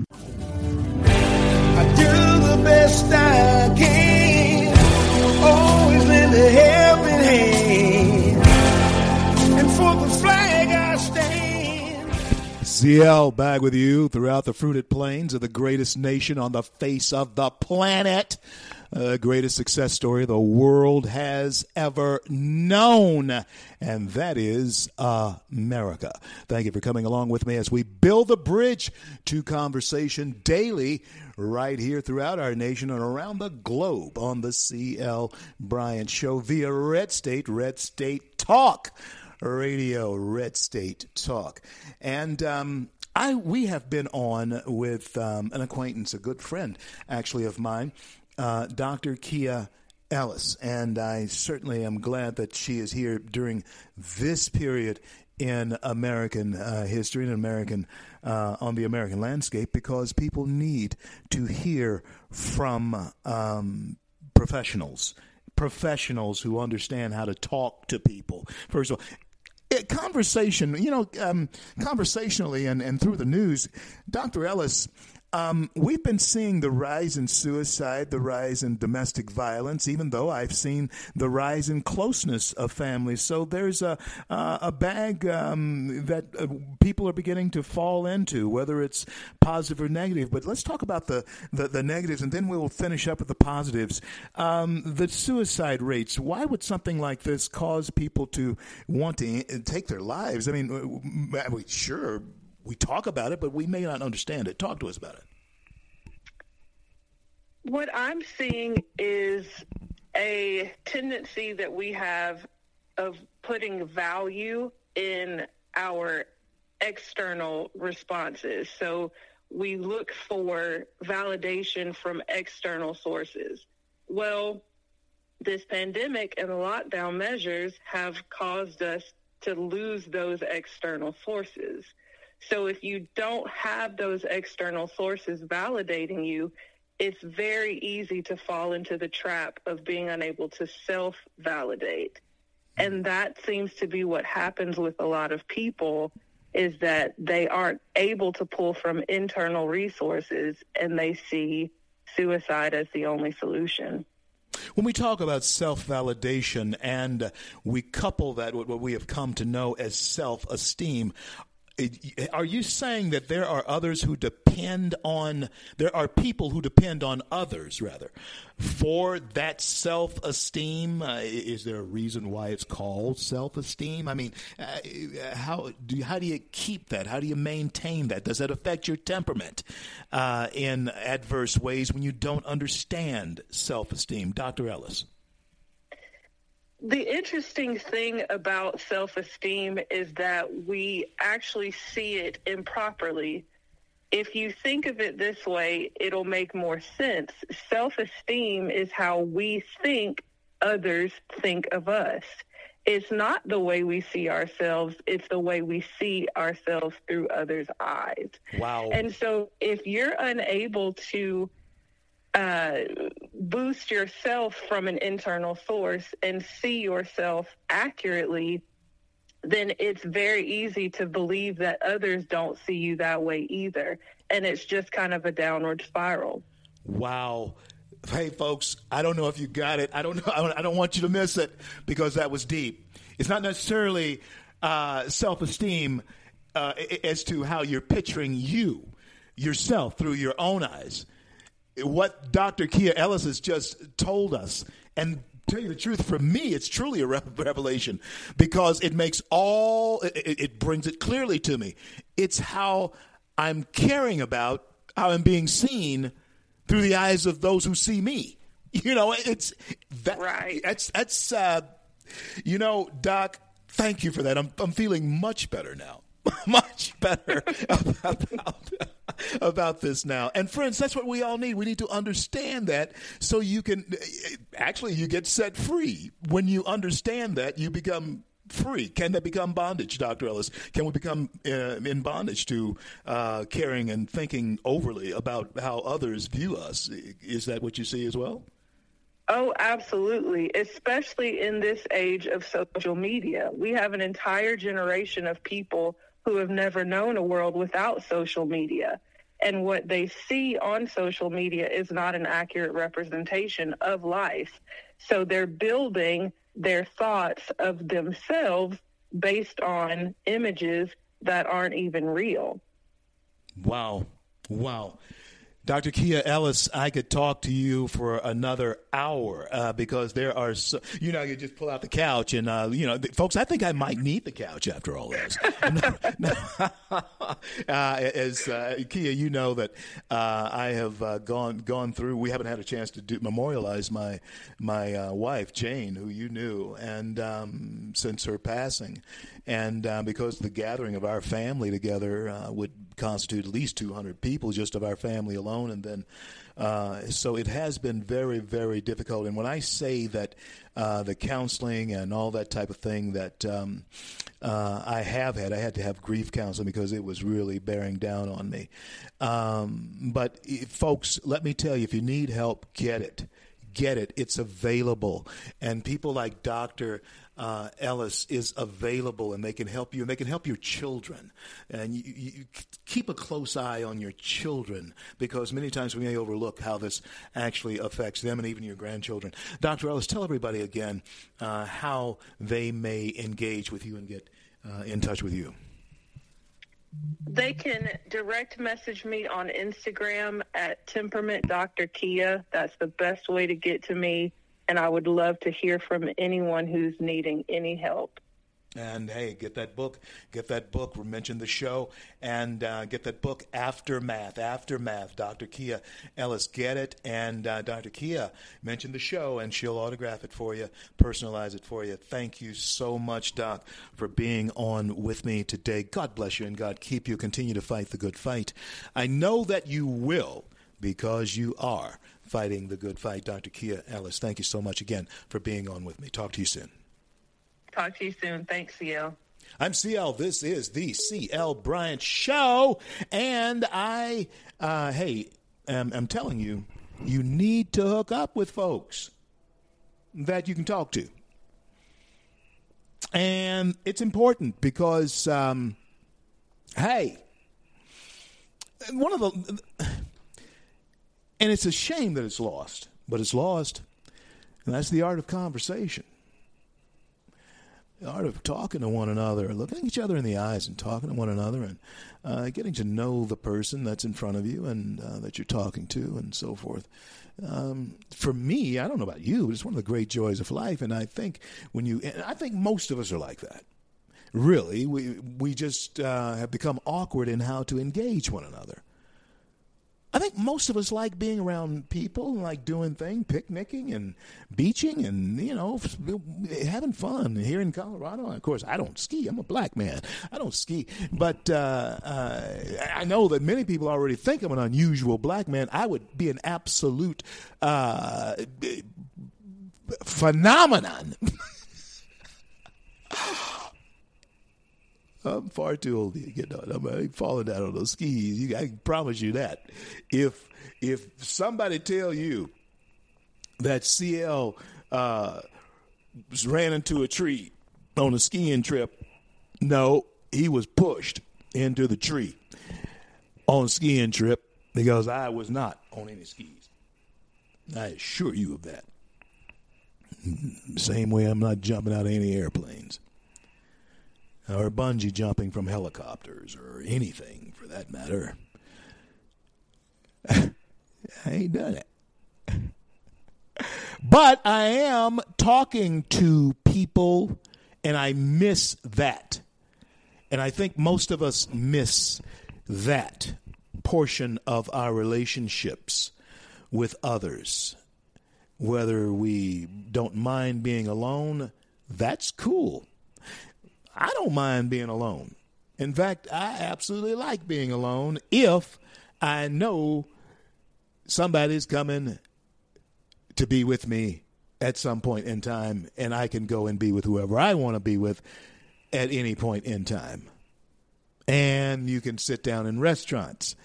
CL back with you throughout the fruited plains of the greatest nation on the face of the planet. The greatest success story the world has ever known, and that is America. Thank you for coming along with me as we build the bridge to conversation daily right here throughout our nation and around the globe on the CL Bryant Show via Red State, Red State Talk Radio, Red State Talk. And um, I we have been on with um, an acquaintance, a good friend actually of mine, uh, Dr. Kia Ellis, and I certainly am glad that she is here during this period in American uh, history and American uh, on the American landscape because people need to hear from um, professionals, professionals who understand how to talk to people. First of all. It, conversation, you know, um, conversationally and, and through the news, Dr. Ellis um, we've been seeing the rise in suicide, the rise in domestic violence, even though I've seen the rise in closeness of families. So there's a uh, a bag um, that uh, people are beginning to fall into, whether it's positive or negative. But let's talk about the, the, the negatives, and then we will finish up with the positives. Um, the suicide rates. Why would something like this cause people to want to take their lives? I mean, sure we talk about it, but we may not understand it. Talk to us about it. What I'm seeing is a tendency that we have of putting value in our external responses. So we look for validation from external sources. Well, this pandemic and the lockdown measures have caused us to lose those external sources. So if you don't have those external sources validating you, it's very easy to fall into the trap of being unable to self validate. And mm-hmm. that seems to be what happens with a lot of people is that they aren't able to pull from internal resources and they see suicide as the only solution. When we talk about self validation and we couple that with what we have come to know as self esteem, are you saying that there are others who depend on there are people who depend on others rather for that self-esteem? Uh, is there a reason why it's called self-esteem? I mean uh, how do you, how do you keep that? How do you maintain that? Does that affect your temperament uh, in adverse ways when you don't understand self-esteem? Dr ellis the interesting thing about self esteem is that we actually see it improperly. If you think of it this way, it'll make more sense. Self esteem is how we think others think of us. It's not the way we see ourselves, it's the way we see ourselves through others' eyes. Wow. And so if you're unable to uh, boost yourself from an internal source and see yourself accurately, then it's very easy to believe that others don't see you that way either. And it's just kind of a downward spiral. Wow. Hey, folks, I don't know if you got it. I don't know. [laughs] I don't want you to miss it because that was deep. It's not necessarily uh, self esteem uh, as to how you're picturing you, yourself, through your own eyes what Dr. Kia Ellis has just told us, and tell you the truth, for me, it's truly a revelation because it makes all, it, it brings it clearly to me. It's how I'm caring about how I'm being seen through the eyes of those who see me. [laughs] You know, it's that, Right. That's that's uh, you know, Doc. Thank you for that. I'm I'm feeling much better now. [laughs] much better about [laughs] about this now. And friends, that's what we all need. We need to understand that so you can actually you get set free. When you understand that, you become free. Can that become bondage, Dr. Ellis? Can we become uh, in bondage to uh, caring and thinking overly about how others view us? Is that what you see as well? Oh, absolutely. Especially in this age of social media. We have an entire generation of people who have never known a world without social media. And what they see on social media is not an accurate representation of life. So they're building their thoughts of themselves based on images that aren't even real. Wow. Wow. Dr. Kia Ellis, I could talk to you for another hour uh, because there are, so, you know, you just pull out the couch and, uh, you know, th- folks, I think I might need the couch after all this. [laughs] [laughs] [laughs] uh, as uh, Kia, you know that uh, I have uh, gone gone through. We haven't had a chance to do, memorialize my my uh, wife Jane, who you knew, and um, since her passing, and because the gathering of our family together uh, would constitute at least 200 people just of our family alone, and then uh, so it has been very, very difficult. And when I say that uh, the counseling and all that type of thing that um, uh, I have had, I had to have grief counseling because it was really bearing down on me. Um, but folks, let me tell you, if you need help, get it get it. It's available. And people like Dr. Uh, Ellis is available and they can help you and they can help your children. And you, you keep a close eye on your children because many times we may overlook how this actually affects them and even your grandchildren. Dr. Ellis, tell everybody again uh, how they may engage with you and get uh, in touch with you. They can direct message me on Instagram at temperament Dr. Kia. That's the best way to get to me. And I would love to hear from anyone who's needing any help. And hey, get that book. Get that book. We mentioned the show, and uh, get that book, Aftermath. Aftermath. Dr. Kia Ellis, get it. And uh, Dr. Kia mentioned the show, and she'll autograph it for you, personalize it for you. Thank you so much, Doc, for being on with me today. God bless you, and God keep you. Continue to fight the good fight. I know that you will, because you are fighting the good fight. Dr. Kia Ellis, thank you so much again for being on with me. Talk to you soon. Talk to you soon. Thanks, CL. I'm CL. This is the CL Bryant Show, and I, uh, hey, am, I'm telling you, you need to hook up with folks that you can talk to, and it's important because, um, hey, one of the, and it's a shame that it's lost, but it's lost, and that's the art of conversation the art of talking to one another, looking each other in the eyes and talking to one another and uh, getting to know the person that's in front of you and uh, that you're talking to and so forth. Um, for me, I don't know about you, but it's one of the great joys of life. And I think when you, I think most of us are like that. Really, we we just uh, have become awkward in how to engage one another. I think most of us like being around people, and like doing things, picnicking and beaching, and you know, having fun here in Colorado. Of course, I don't ski. I'm a black man. I don't ski, but uh, uh, I know that many people already think I'm an unusual black man. I would be an absolute uh, phenomenon. [laughs] I'm far too old to get on. I'm falling down on those skis. You, I promise you that. If if somebody tell you that CL uh, ran into a tree on a skiing trip, no, he was pushed into the tree on a skiing trip because I was not on any skis. I assure you of that. Same way I'm not jumping out of any airplanes or bungee jumping from helicopters or anything for that matter. [laughs] I ain't done it. [laughs] But I am talking to people and I miss that. And I think most of us miss that portion of our relationships with others. whether we don't mind being alone, that's cool. I don't mind being alone. In fact, I absolutely like being alone if I know somebody's coming to be with me at some point in time and I can go and be with whoever I want to be with at any point in time. And you can sit down in restaurants.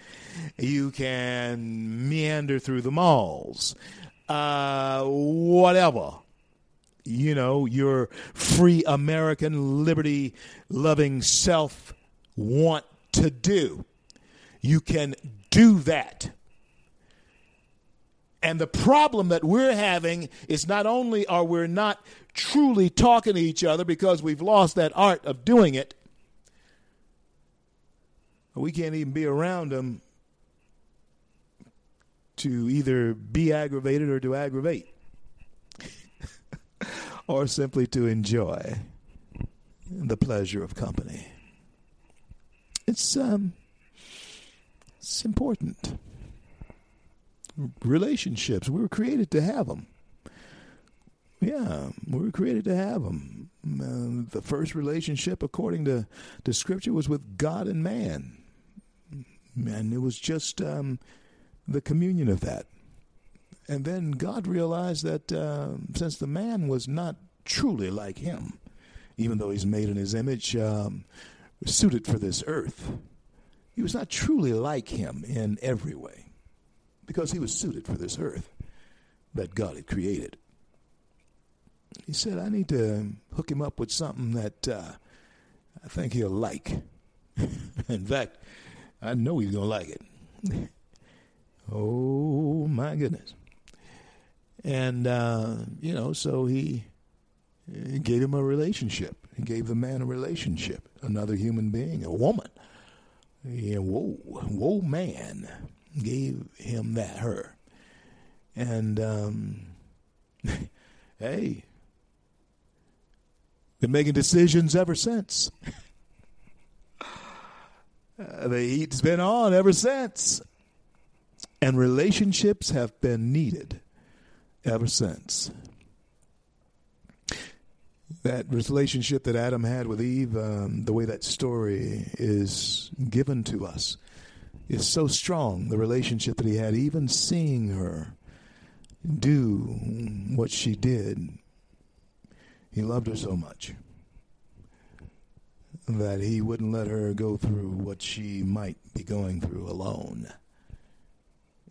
You can meander through the malls. Uh, whatever. You know, your free American liberty loving self want to do. You can do that. And the problem that we're having is not only are we not truly talking to each other because we've lost that art of doing it, we can't even be around them to either be aggravated or to aggravate, or simply to enjoy the pleasure of company. It's um, it's important. Relationships, we were created to have them. Yeah, we were created to have them. Uh, the first relationship, according to, to Scripture, was with God and man. And it was just um, the communion of that. And then God realized that uh, since the man was not truly like him, even though he's made in his image, um, suited for this earth, he was not truly like him in every way because he was suited for this earth that God had created. He said, I need to hook him up with something that uh, I think he'll like. [laughs] in fact, I know he's going to like it. [laughs] oh, my goodness. And, uh, you know, so he, he gave him a relationship. He gave the man a relationship, another human being, a woman. Yeah, whoa, whoa, man gave him that, her. And, um, [laughs] hey, been making decisions ever since. Uh, [laughs] the heat's been on ever since. And relationships have been needed ever since. That relationship that Adam had with Eve, um, the way that story is given to us, is so strong. The relationship that he had, even seeing her do what she did, he loved her so much that he wouldn't let her go through what she might be going through alone.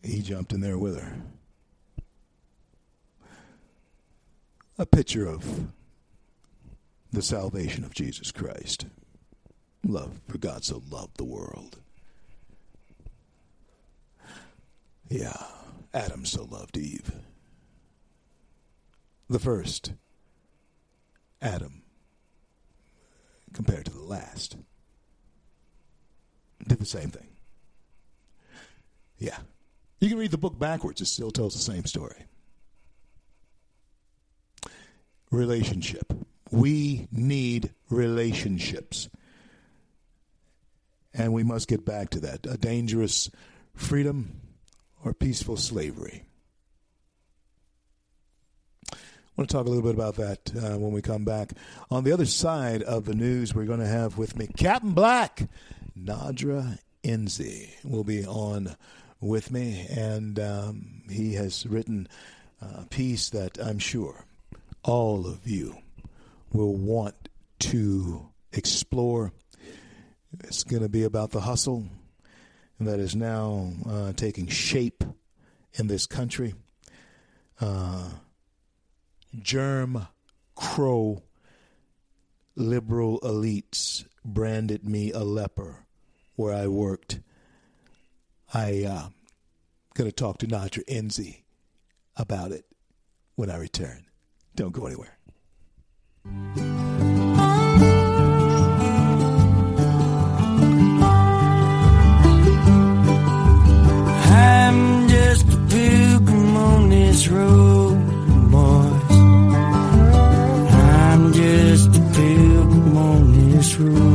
He jumped in there with her. A picture of the salvation of Jesus Christ. Love, for God so loved the world. Yeah, Adam so loved Eve. The first, Adam compared to the last. Did the same thing. Yeah. You can read the book backwards, it still tells the same story. Relationship. We need relationships. And we must get back to that. A dangerous freedom or peaceful slavery. I want to talk a little bit about that uh, when we come back. On the other side of the news, we're going to have with me Captain Black, Nadra Enzi will be on with me, and um, he has written a piece that I'm sure all of you will want to explore. It's going to be about the hustle that is now uh, taking shape in this country. Uh, germ crow liberal elites branded me a leper where I worked. I uh, going to talk to Nadra Enzi about it when I return. Don't go anywhere. I'm just a pilgrim on this road, boys. I'm just a pilgrim on this road,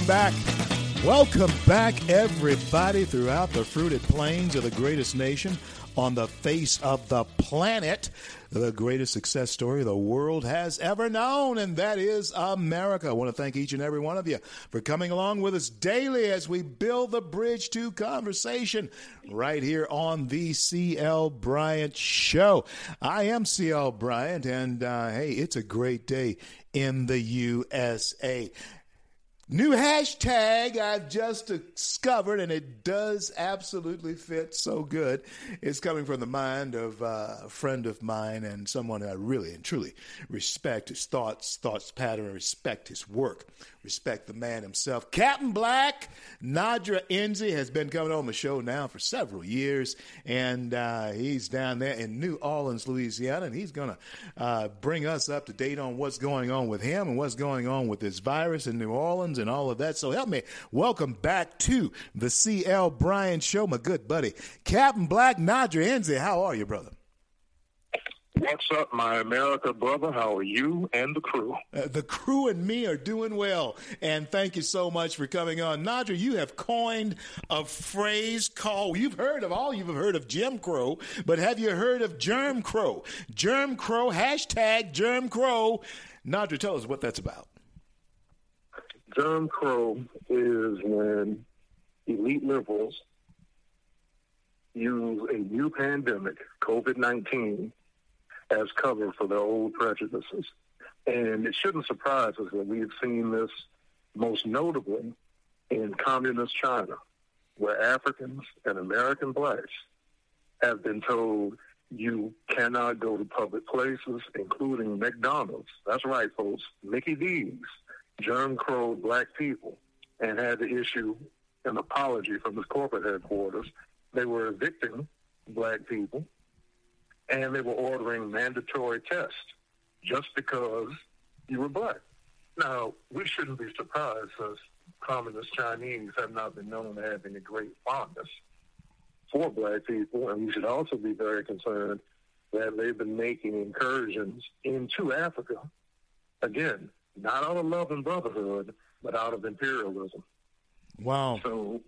Welcome back. Welcome back, everybody, throughout the fruited plains of the greatest nation on the face of the planet. The greatest success story the world has ever known, and that is America. I want to thank each and every one of you for coming along with us daily as we build the bridge to conversation right here on the CL Bryant Show. I am CL Bryant, and uh, hey, it's a great day in the USA. New hashtag I've just discovered, and it does absolutely fit so good. It's coming from the mind of uh, a friend of mine and someone I really and truly respect his thoughts, thoughts pattern, respect his work, respect the man himself. Captain Black, Nadra Enzi has been coming on the show now for several years, and uh, he's down there in New Orleans, Louisiana, and he's going to uh, bring us up to date on what's going on with him and what's going on with this virus in New Orleans and all of that. So help me welcome back to the CL Bryant Show, my good buddy, Captain Black Nadra Enzi. How are you, brother? What's up, my America brother? How are you and the crew? Uh, the crew and me are doing well, and thank you so much for coming on. Nadra, you have coined a phrase called, you've heard of all, you've heard of Jim Crow, but have you heard of Germ Crow? Germ Crow, hashtag Germ Crow. Nadra, tell us what that's about. Germ Crow is when elite liberals use a new pandemic, COVID 19, as cover for their old prejudices. And it shouldn't surprise us that we've seen this most notably in communist China, where Africans and American blacks have been told you cannot go to public places, including McDonald's. That's right, folks. Mickey D's, germ crow black people, and had to issue an apology from his corporate headquarters. They were evicting black people and they were ordering mandatory tests just because you were black. Now, we shouldn't be surprised since communist Chinese have not been known to have any great fondness for black people, and we should also be very concerned that they've been making incursions into Africa, again, not out of love and brotherhood, but out of imperialism. Wow. So,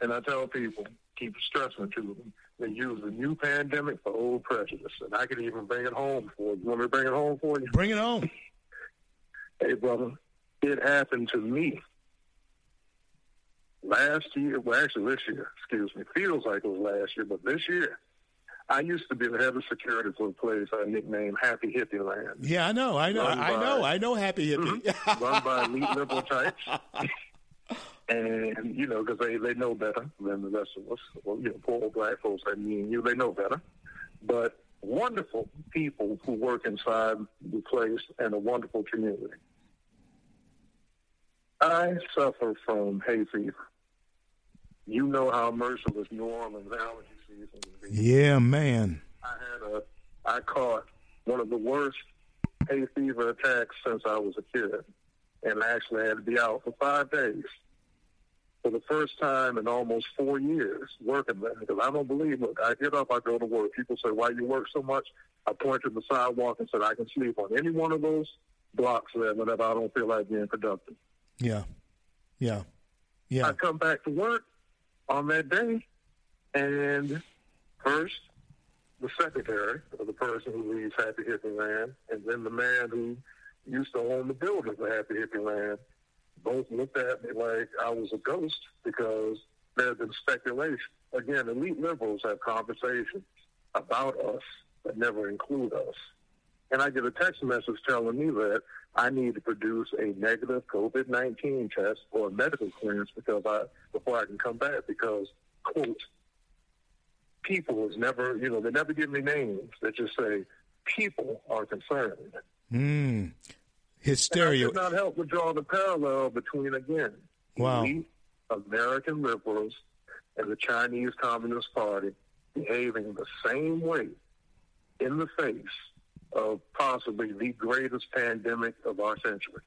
and I tell people, keep stressing to them, they use the new pandemic for old prejudice, and I could even bring it home for you. Want me to bring it home for you? Bring it home. Hey, brother, it happened to me last year. Well, actually, this year. Excuse me. Feels like it was last year, but this year. I used to be the head of security for a place I nicknamed Happy Hippie Land. Yeah, I know, I know, I by- know, I know. Happy hippie. Mhm. run by elite liberal types. [laughs] And, you know, because they, they know better than the rest of us. Well, you know, poor old black folks like me and you, they know better. But wonderful people who work inside the place and a wonderful community. I suffer from hay fever. You know how merciless New Orleans allergy season be. yeah, man. I had a, I caught one of the worst hay fever attacks since I was a kid, and I actually had to be out for five days for the first time in almost four years working there. Because I don't believe, look, I get up, I go to work. People say, "Why you work so much?" I point to the sidewalk and said, "I can sleep on any one of those blocks there whenever I don't feel like being productive." Yeah, yeah, yeah. I come back to work on that day, and first the secretary or the person who leads Happy Hippie Land, and then the man who used to own the building for Happy Hippie Land, both looked at me like I was a ghost because there had been speculation. Again, elite liberals have conversations about us that never include us. And I get a text message telling me that I need to produce a negative COVID nineteen test or a medical clearance because I before I can come back because quote, people is never, you know, they never give me names. They just say, people are concerned. Mm. Hysteria. And I could not help but draw the parallel between, again, Wow. American liberals, and the Chinese Communist Party behaving the same way in the face of possibly the greatest pandemic of our century.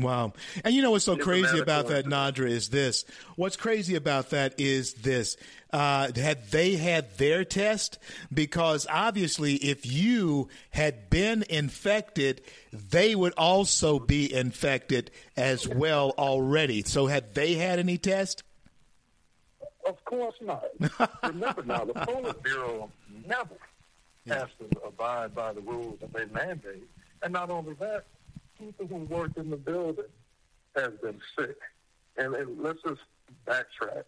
Wow. And you know what's so It's crazy about that, Nadra, is this. What's crazy about that is this. Uh, had they had their test? Because obviously, if you had been infected, they would also be infected as well already. So, had they had any test? Of course not. Remember now, the Politburo never has to abide by the rules that they mandate. And not only that, people who work in the building have been sick. And, and let's just backtrack.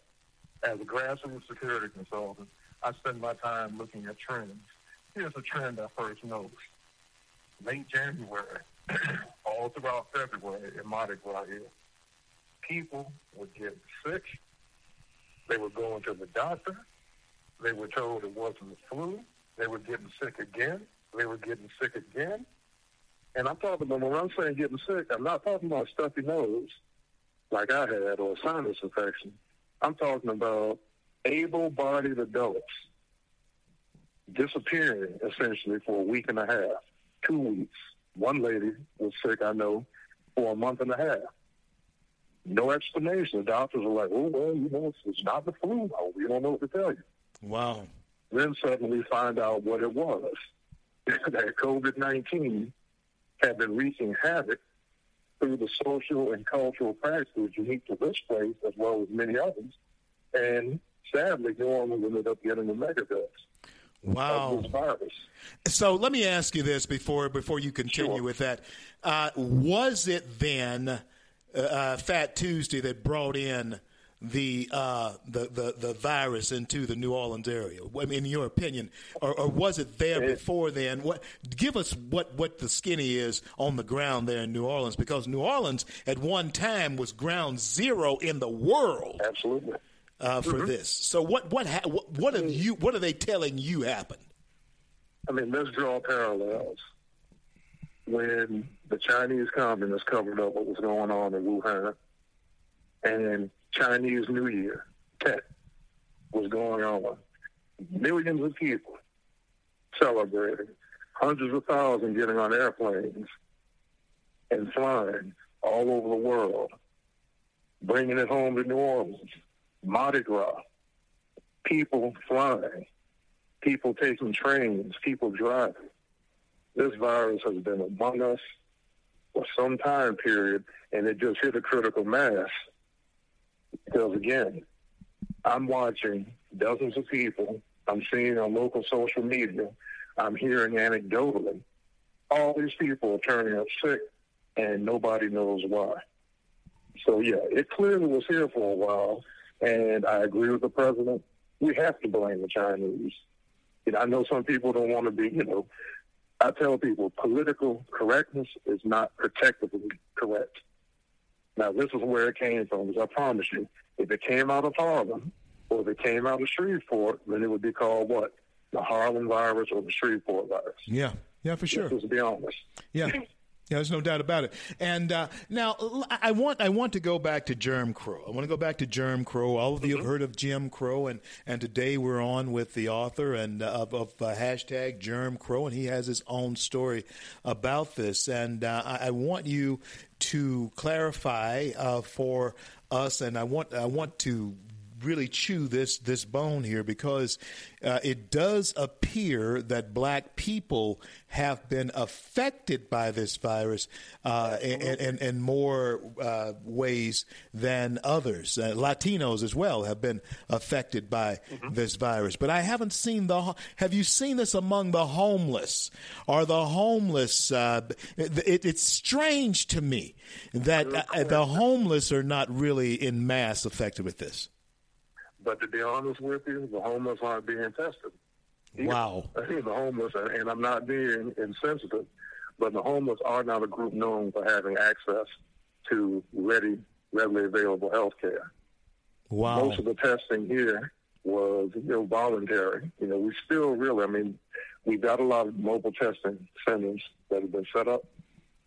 As a grassroots security consultant, I spend my time looking at trends. Here's a trend I first noticed. Late January, [coughs] all throughout February in Mardi Gras here, people were getting sick. They were going to the doctor. They were told it wasn't the flu. They were getting sick again. They were getting sick again. And I'm talking about when I'm saying getting sick, I'm not talking about stuffy nose like I had or a sinus infection. I'm talking about able-bodied adults disappearing essentially for a week and a half, two weeks. One lady was sick, I know, for a month and a half. No explanation. The doctors were like, oh, well, you know, it's, it's not the flu. We don't know what to tell you. Wow. Then suddenly find out what it was. [laughs] that COVID-19 had been wreaking havoc through the social and cultural practices unique to this place as well as many others. And sadly, New Orleans ended up getting the megadose Wow. of this virus. So let me ask you this before before you continue Sure. with that. Uh, was it then uh, uh, Fat Tuesday that brought in the, uh, the the the virus into the New Orleans area? I mean, in your opinion, or, or was it there It- before then? What give us what what the skinny is on the ground there in New Orleans? Because New Orleans at one time was ground zero in the world Absolutely. uh, for Mm-hmm. this. So what what ha- what what have you what are they telling you happened? I mean, let's draw parallels. When the Chinese communists covered up what was going on in Wuhan, and Chinese New Year, Tet, was going on, millions of people celebrating, hundreds of thousands getting on airplanes and flying all over the world, bringing it home to New Orleans, Mardi Gras, people flying, people taking trains, people driving. This virus has been among us for some time period, and it just hit a critical mass. Because again, I'm watching dozens of people, I'm seeing on local social media, I'm hearing anecdotally, all these people are turning up sick, and nobody knows why. So yeah, it clearly was here for a while, and I agree with the president. We have to blame the Chinese. Know, I know some people don't want to be, you know, I tell people political correctness is not protectively correct. Now, this is where it came from, because I promise you, if it came out of Harlem or if it came out of Shreveport, then it would be called what? The Harlem virus or the Shreveport virus. Yeah, yeah, for sure. Let's be honest. Yeah. Yeah, there's no doubt about it. And uh, now I want I want to go back to Germ Crow. I want to go back to Germ Crow. All of you have heard of Jim Crow, and, and today we're on with the author and uh, of, of uh, hashtag Germ Crow, and he has his own story about this. And uh, I, I want you to clarify uh, for us, and I want I want to really chew this this bone here because uh, it does appear that black people have been affected by this virus uh, in, in, in more uh, ways than others. Uh, Latinos as well have been affected by this virus, but I haven't seen the. Have you seen this among the homeless? Are the homeless? Uh, it, it's strange to me that uh, the homeless are not really in mass affected with this. But to be honest with you, the homeless aren't being tested. Wow. I [laughs] think the homeless, and I'm not being insensitive, but the homeless are not a group known for having access to ready, readily available health care. Wow. Most of the testing here was, you know, voluntary. You know, we still really, I mean, we've got a lot of mobile testing centers that have been set up,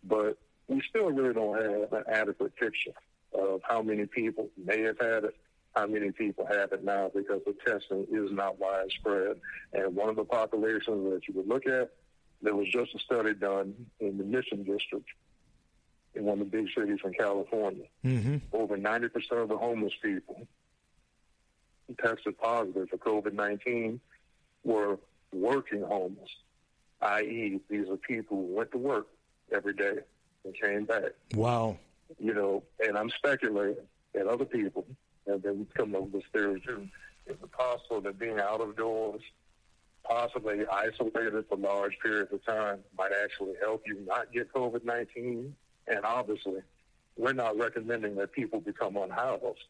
but we still really don't have an adequate picture of how many people may have had it, how many people have it now because the testing is not widespread. And one of the populations that you would look at, there was just a study done in the Mission District in one of the big cities in California. Mm-hmm. Over 90% of the homeless people tested positive for COVID 19 were working homeless, i.e., these are people who went to work every day and came back. Wow. You know, and I'm speculating that other people have been coming up with this theory too. Is it possible that being out of doors, possibly isolated for large periods of time, might actually help you not get COVID 19? And obviously, we're not recommending that people become unhoused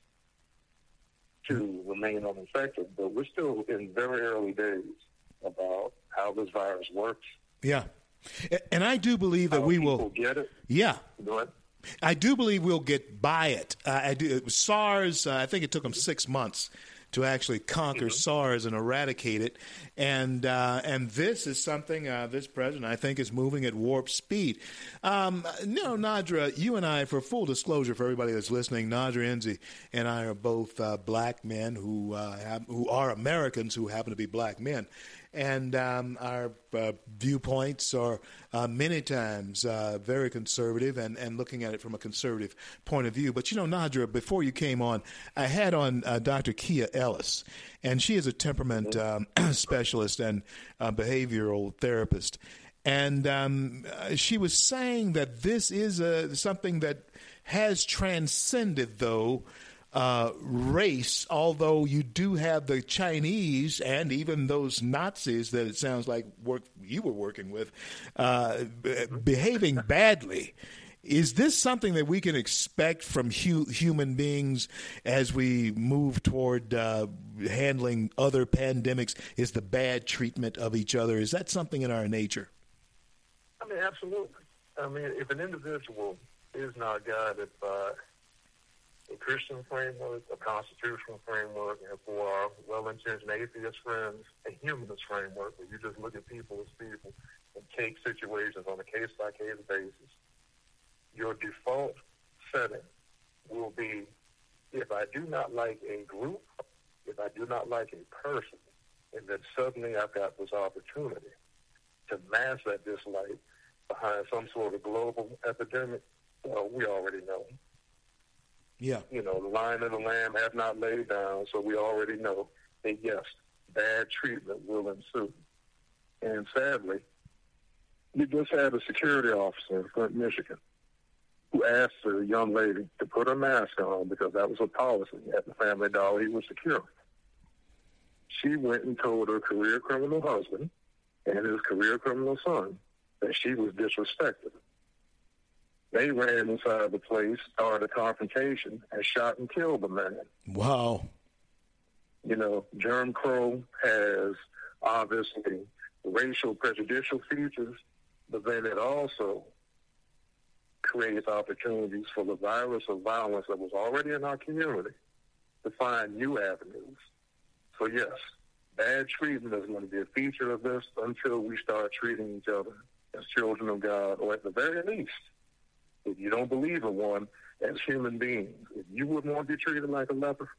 to remain uninfected, but we're still in very early days about how this virus works. Yeah. And I do believe that we will. get it. Yeah. I do believe we'll get by it. Uh, I do. It was SARS. Uh, I think it took them six months to actually conquer SARS and eradicate it. And uh, and this is something uh, this president I think is moving at warp speed. Um, no, Nadra, you and I, for full disclosure for everybody that's listening, Nadra Enzi and I are both uh, black men who uh, have, who are Americans who happen to be black men and um, our uh, viewpoints are uh, many times uh, very conservative and, and looking at it from a conservative point of view. But you know, Nadra, before you came on, I had on uh, Dr. Kia Ellis, and she is a temperament um, [clears throat] specialist and behavioral therapist. And um, uh, she was saying that this is a, something that has transcended, though, uh, race, although you do have the Chinese and even those Nazis that it sounds like work you were working with uh, b- behaving badly. Is this something that we can expect from hu- human beings as we move toward uh, handling other pandemics? Is the bad treatment of each other? Is that something in our nature? I mean, absolutely. I mean, if an individual is not guided by a Christian framework, a constitutional framework, and for our well-intentioned atheist friends, a humanist framework, where you just look at people as people and take situations on a case-by-case basis, your default setting will be if I do not like a group, if I do not like a person, and then suddenly I've got this opportunity to mask that dislike behind some sort of global epidemic, well, we already know. Yeah. You know, the lion and the lamb have not laid down, so we already know that yes, bad treatment will ensue. And sadly, we just had a security officer in Flint, Michigan, who asked a young lady to put a mask on because that was a policy at the Family Dollar he was securing. She went and told her career criminal husband and his career criminal son that she was disrespected. They ran inside the place, started a confrontation, and shot and killed the man. Wow. You know, Germ Crow has obviously racial prejudicial features, but then it also creates opportunities for the virus of violence that was already in our community to find new avenues. So yes, bad treatment is going to be a feature of this until we start treating each other as children of God, or at the very least, if you don't believe in one, as human beings. If you wouldn't want to be treated like a leper,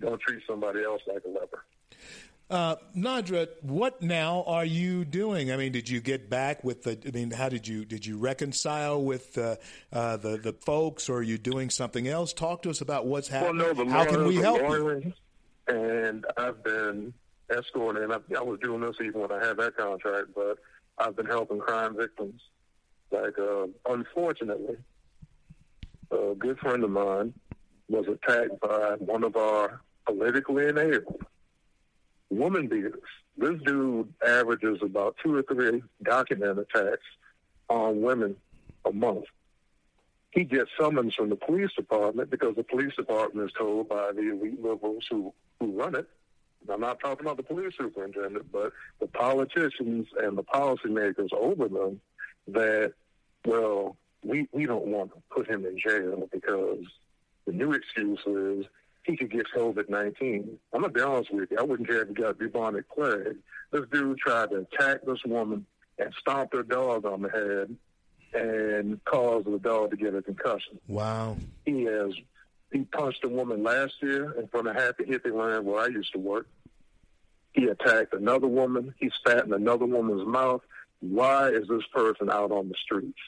don't treat somebody else like a leper. Uh, Nadra, what now are you doing? I mean, did you get back with the? I mean, how did you did you reconcile with uh, uh, the the folks, or are you doing something else? Talk to us about what's Well, happening. no, the how can we help you? And I've been escorting, and I, I was doing this even when I had that contract, but I've been helping crime victims. Like, uh, unfortunately, a good friend of mine was attacked by one of our politically enabled woman beaters. This dude averages about two or three documented attacks on women a month. He gets summons from the police department because the police department is told by the elite liberals who, who run it. And I'm not talking about the police superintendent, but the politicians and the policymakers over them that, well, we, we don't want to put him in jail because the new excuse is he could get COVID 19. I'm going to be honest with you. I wouldn't care if he got bubonic plague. This dude tried to attack this woman and stomp her dog on the head and caused the dog to get a concussion. Wow. He has he punched a woman last year in front of Happy Hippie Land where I used to work. He attacked another woman. He spat in another woman's mouth. Why is this person out on the streets?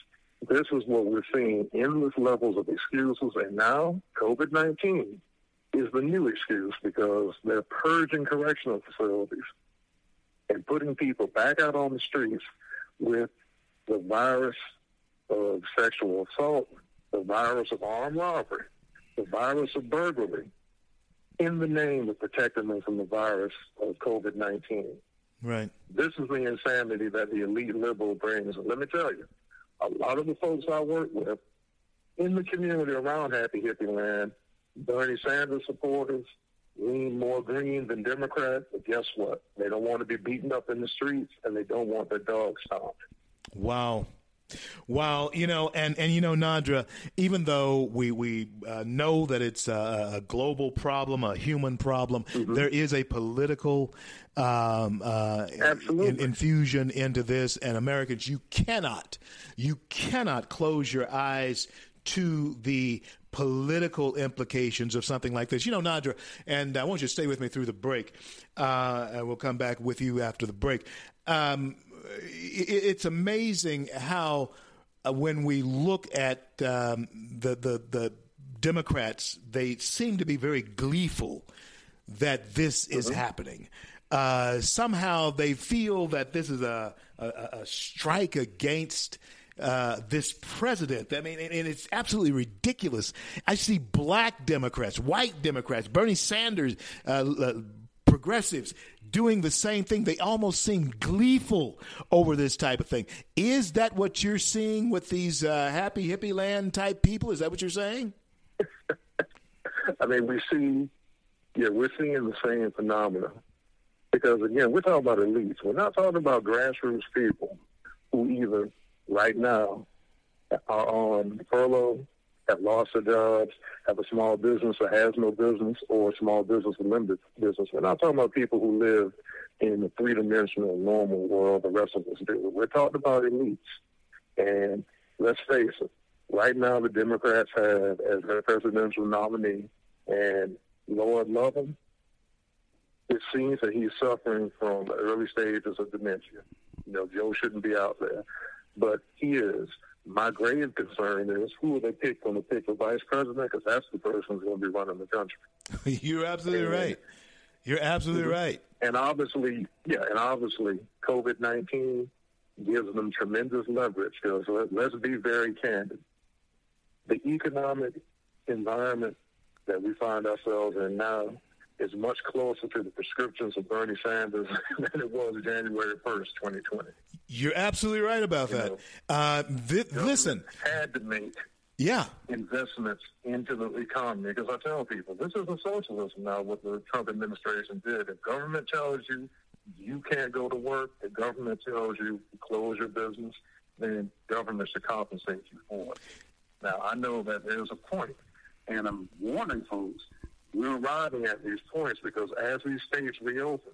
This is what we're seeing endless levels of excuses. And now, COVID 19 is the new excuse because they're purging correctional facilities and putting people back out on the streets with the virus of sexual assault, the virus of armed robbery, the virus of burglary, in the name of protecting them from the virus of COVID 19. Right. This is the insanity that the elite liberal brings. And let me tell you, a lot of the folks I work with in the community around Happy Hippie Land, Bernie Sanders supporters, lean more green than Democrat, but guess what? They don't want to be beaten up in the streets and they don't want their dogs stomped. Wow. Wow, you know, and, and you know, Nadra, even though we we uh, know that it's a, a, global problem, a human problem, mm-hmm. there is a political um, uh, in, infusion into this, and Americans, you cannot, you cannot close your eyes to the political implications of something like this. You know, Nadra, and I want you to stay with me through the break, uh, and we'll come back with you after the break. Um, it's amazing how uh, when we look at um, the, the the Democrats, they seem to be very gleeful that this is mm-hmm. happening. Uh, somehow they feel that this is a, a, a strike against uh, this president. I mean, and, and, it's absolutely ridiculous. I see black Democrats, white Democrats, Bernie Sanders, uh, uh progressives doing the same thing. They almost seem gleeful over this type of thing. Is that what you're seeing with these uh, happy hippie land type people? Is that what you're saying? [laughs] I mean, we see, yeah, we're seeing the same phenomena. Because again, we're talking about elites. We're not talking about grassroots people who either right now are on furlough have lost their jobs, have a small business or has no business, or small business with limited business. We're not talking about people who live in the three dimensional normal world the rest of us do. We're talking about elites. And let's face it, right now the Democrats have as their presidential nominee, and Lord love him, it seems that he's suffering from early stages of dementia. You know, Joe shouldn't be out there, but he is. My grave concern is who will they pick when they pick for vice president? Because that's the person who's going to be running the country. [laughs] You're absolutely and, right. You're absolutely mm-hmm. right. And obviously, yeah, and obviously, COVID nineteen gives them tremendous leverage. Because let, let's be very candid, the economic environment that we find ourselves in now is much closer to the prescriptions of Bernie Sanders [laughs] than it was January 1st, 2020. You're absolutely right about you that. uh, th- listen. Had to make yeah. investments into the economy because I tell people this isn't socialism now, what the Trump administration did. If government tells you you can't go to work, if government tells you to close your business, then government should compensate you for it. Now, I know that there's a point, and I'm warning folks we're arriving at these points because as these states reopen,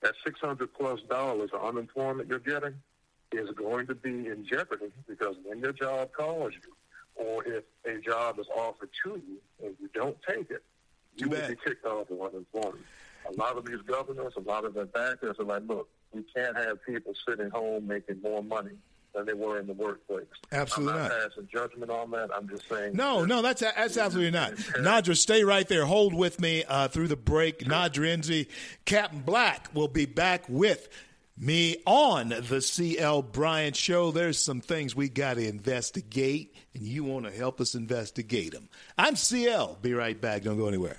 that 600 plus dollars of unemployment you're getting is going to be in jeopardy because when your job calls you, or if a job is offered to you and you don't take it, you will be kicked off of unemployment. A lot of these governors, a lot of their backers are like, look, we can't have people sitting home making more money than they were in the workplace. Absolutely I'm not, not. passing judgment on that. I'm just saying. No, no, that's that's absolutely not. [laughs] [laughs] Nadra, stay right there. Hold with me uh, through the break. Nadra Enzi, Captain Black will be back with me on the CL Bryant Show. There's some things we got to investigate, and you want to help us investigate them. I'm CL. Be right back. Don't go anywhere.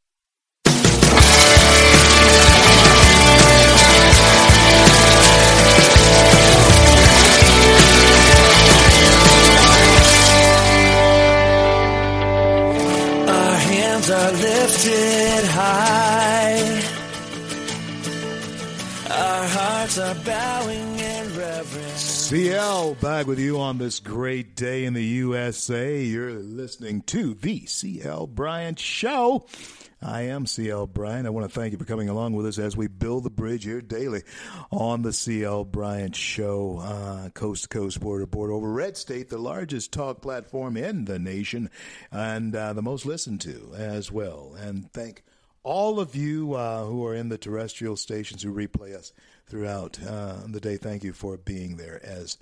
CL back with you on this great day in the USA. You're listening to the CL Bryant Show. I am CL Bryant. I want to thank you for coming along with us as we build the bridge here daily on the CL Bryant Show, uh, coast to coast, border to border, over Red State, the largest talk platform in the nation and uh, the most listened to as well. And thank all of you uh, who are in the terrestrial stations who replay us throughout uh, the day. Thank you for being there as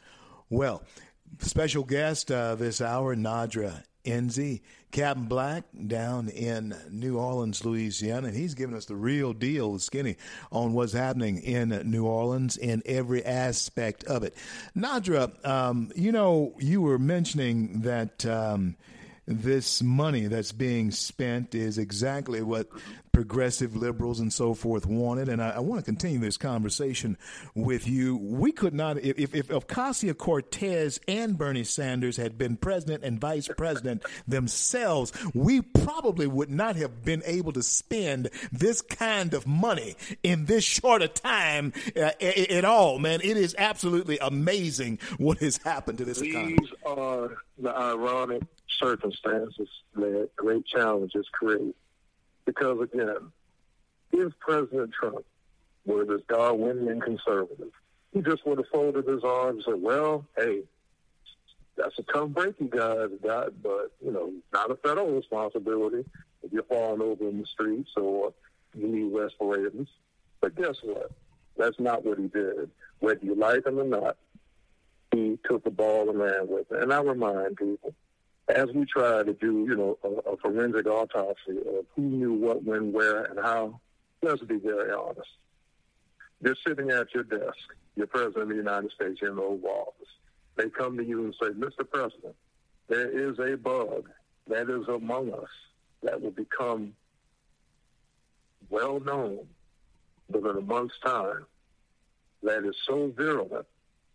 well. Special guest uh, this hour, Nadra Enzi, Captain Black down in New Orleans, Louisiana, and he's giving us the real deal, skinny, on what's happening in New Orleans in every aspect of it. Nadra, um, you know, you were mentioning that. Um, this money that's being spent is exactly what progressive liberals and so forth wanted. And I, I want to continue this conversation with you. We could not, if, if, Ocasio Cortez and Bernie Sanders had been president and vice president themselves, we probably would not have been able to spend this kind of money in this short a time uh, at all, man. It is absolutely amazing what has happened to this economy. These are the ironic circumstances that great challenges create. Because again, if President Trump were this Darwinian conservative, he just would have folded his arms and said, well, hey, that's a tough break you guys got, but, you know, not a federal responsibility if you're falling over in the streets or you need respirators. But guess what? That's not what he did. Whether you like him or not, he took the ball and ran with it. And I remind people, as we try to do, you know, a, a forensic autopsy of who knew what, when, where, and how, let's be very honest. You're sitting at your desk, you're president of the United States in the Oval Office. They come to you and say, Mr. President, there is a bug that is among us that will become well known within a month's time that is so virulent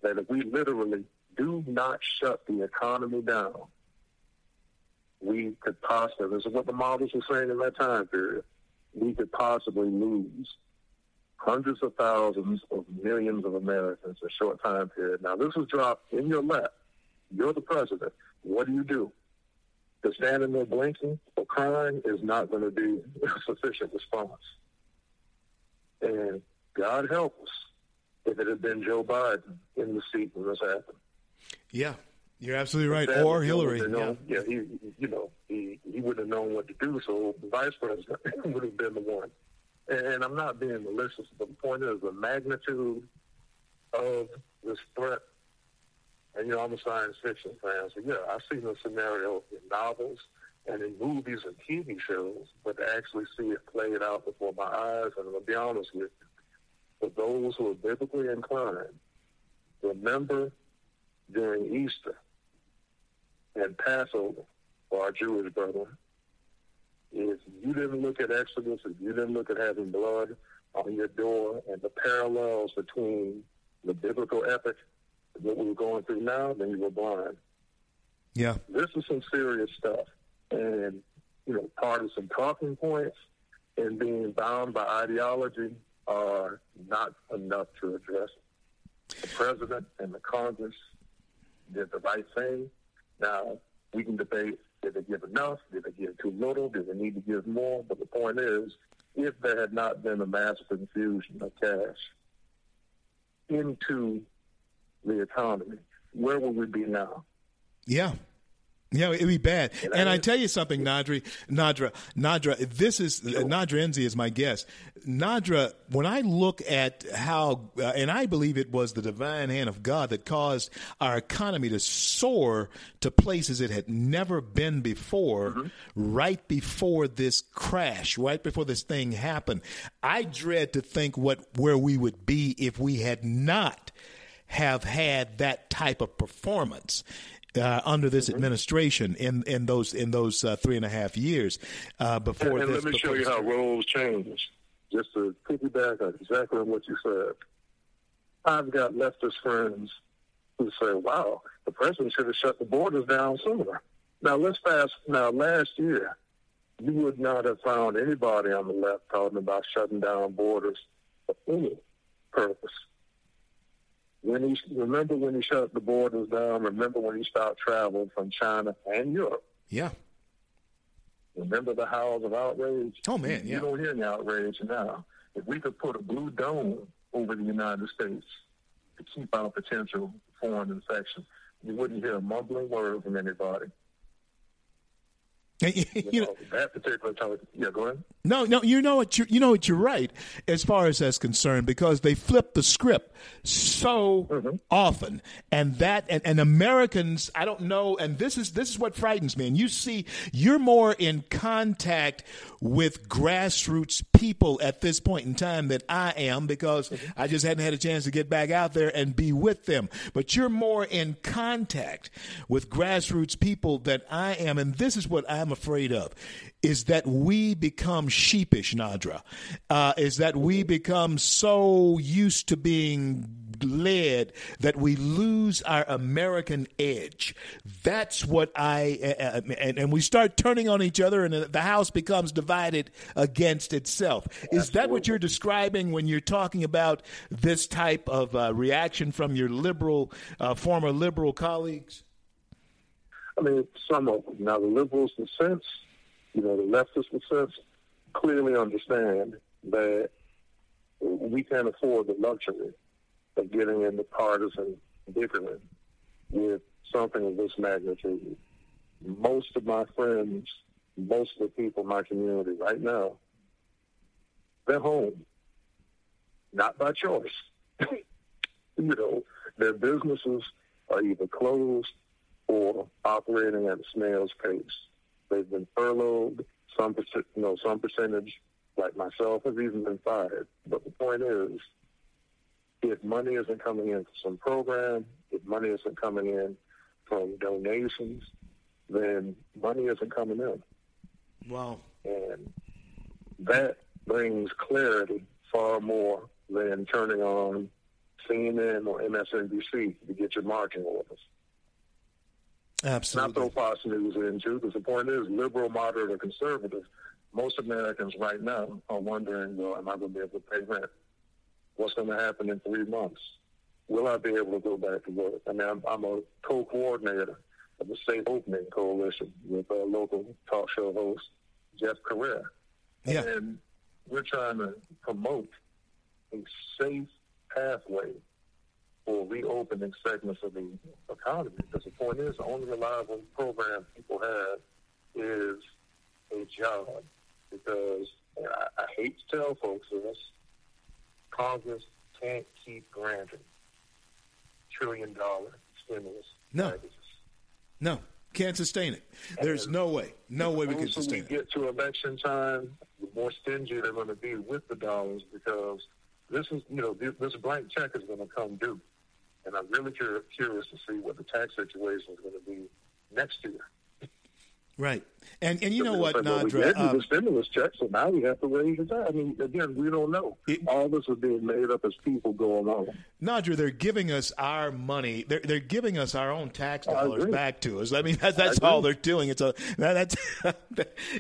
that if we literally do not shut the economy down, we could possibly, this is what the models were saying in that time period, we could possibly lose hundreds of thousands of millions of Americans in a short time period. Now, this was dropped in your lap. You're the president. What do you do? To stand in there blinking or crying is not going to be a sufficient response. And God help us if it had been Joe Biden in the seat when this happened. Yeah, you're absolutely right. That Or he Hillary. wouldn't Yeah. yeah, he, you know, he, he wouldn't have known what to do, so the vice president [laughs] would have been the one. And I'm not being malicious, but the point is the magnitude of this threat. And, you know, I'm a science fiction fan, so yeah, I've seen the scenario in novels and in movies and TV shows, but to actually see it played out before my eyes, and I'm going to be honest with you, for those who are biblically inclined, remember during Easter and Passover for our Jewish brethren, if you didn't look at Exodus, if you didn't look at having blood on your door and the parallels between the biblical epic and what we're going through now, then you were blind. Yeah. This is some serious stuff. And, you know, partisan talking points and being bound by ideology are not enough to address it. The president and the Congress did the right thing. Now, we can debate did they give enough? Did they give too little? Did they need to give more? But the point is, if there had not been a massive infusion of cash into the economy, where would we be now? Yeah. Yeah, it'd be bad. And I tell you something, Nadra, Nadra, Nadra. This is uh, Nadra Enzi is my guest. Nadra, when I look at how, uh, and I believe it was the divine hand of God that caused our economy to soar to places it had never been before, right before this crash, right before this thing happened. I dread to think what where we would be if we had not have had that type of performance uh, under this administration in, in those in those uh, three and a half years uh, before and, and this. let me show you how roles change. Just to piggyback on exactly what you said. I've got leftist friends who say, "Wow, the president should have shut the borders down sooner." Now let's fast. Now last year, you would not have found anybody on the left talking about shutting down borders for any purpose. When he remember when he shut the borders down. Remember when he stopped travel from China and Europe. Yeah. Remember the howls of outrage? Oh man, You don't hear any outrage now. If we could put a blue dome over the United States to keep out potential foreign infection, you wouldn't hear a mumbling word from anybody. You [laughs] you know, know, that particular time. Yeah, go ahead. No, no, you know what you you know what you're right as far as that's concerned because they flip the script so mm-hmm. often, and that and, and Americans, I don't know, and this is this is what frightens me. And you see, you're more in contact with grassroots people at this point in time than I am because mm-hmm. I just hadn't had a chance to get back out there and be with them. But you're more in contact with grassroots people than I am, and this is what I'm afraid of is that we become sheepish, Nadra. Uh, is that we become so used to being led that we lose our American edge. That's what I, uh, and, and we start turning on each other, and the house becomes divided against itself. Is that what you're describing when you're talking about this type of uh, reaction from your liberal, uh, former liberal colleagues? I mean, some of them. Now, the liberals, the sense, you know, the leftists, the sense, clearly understand that we can't afford the luxury of getting into partisan bickering with something of this magnitude. Most of my friends, most of the people in my community right now, they're home, not by choice. [coughs] you know, their businesses are either closed or operating at a snail's pace. They've been furloughed. Some, you know, some percentage, like myself, have even been fired. But the point is, if money isn't coming in from some program, if money isn't coming in from donations, then money isn't coming in. Wow. And that brings clarity far more than turning on CNN or MSNBC to get your marching orders. Absolutely. Not throw Fox News in too, because the point is, liberal, moderate, or conservative, most Americans right now are wondering, well, am I going to be able to pay rent? What's going to happen in three months? Will I be able to go back to work? I mean, I'm, I'm a co-coordinator of the Safe Opening Coalition with a local talk show host, Jeff Crouere. Yeah. And we're trying to promote a safe pathway for reopening segments of the economy. Because the point is, the only reliable program people have is a job. Because and I, I hate to tell folks this, Congress can't keep granting trillion dollar stimulus No. packages. No, can't sustain it. There's no way. No way we can sustain we it. get to election time, the more stingy they're going to be with the dollars because this is, you know, this, this blank check is going to come due. And I'm really cur- curious to see what the tax situation is going to be next year. Right. And and you know what, we Nadra? did do Um, the stimulus check, so now we have to raise tax. I mean, again, we don't know. All this is being made up as people go along. Nadra, they're giving us our money. They're they're giving us our own tax dollars back to us. I mean, that's, that's all they're doing. It's a that, that's [laughs]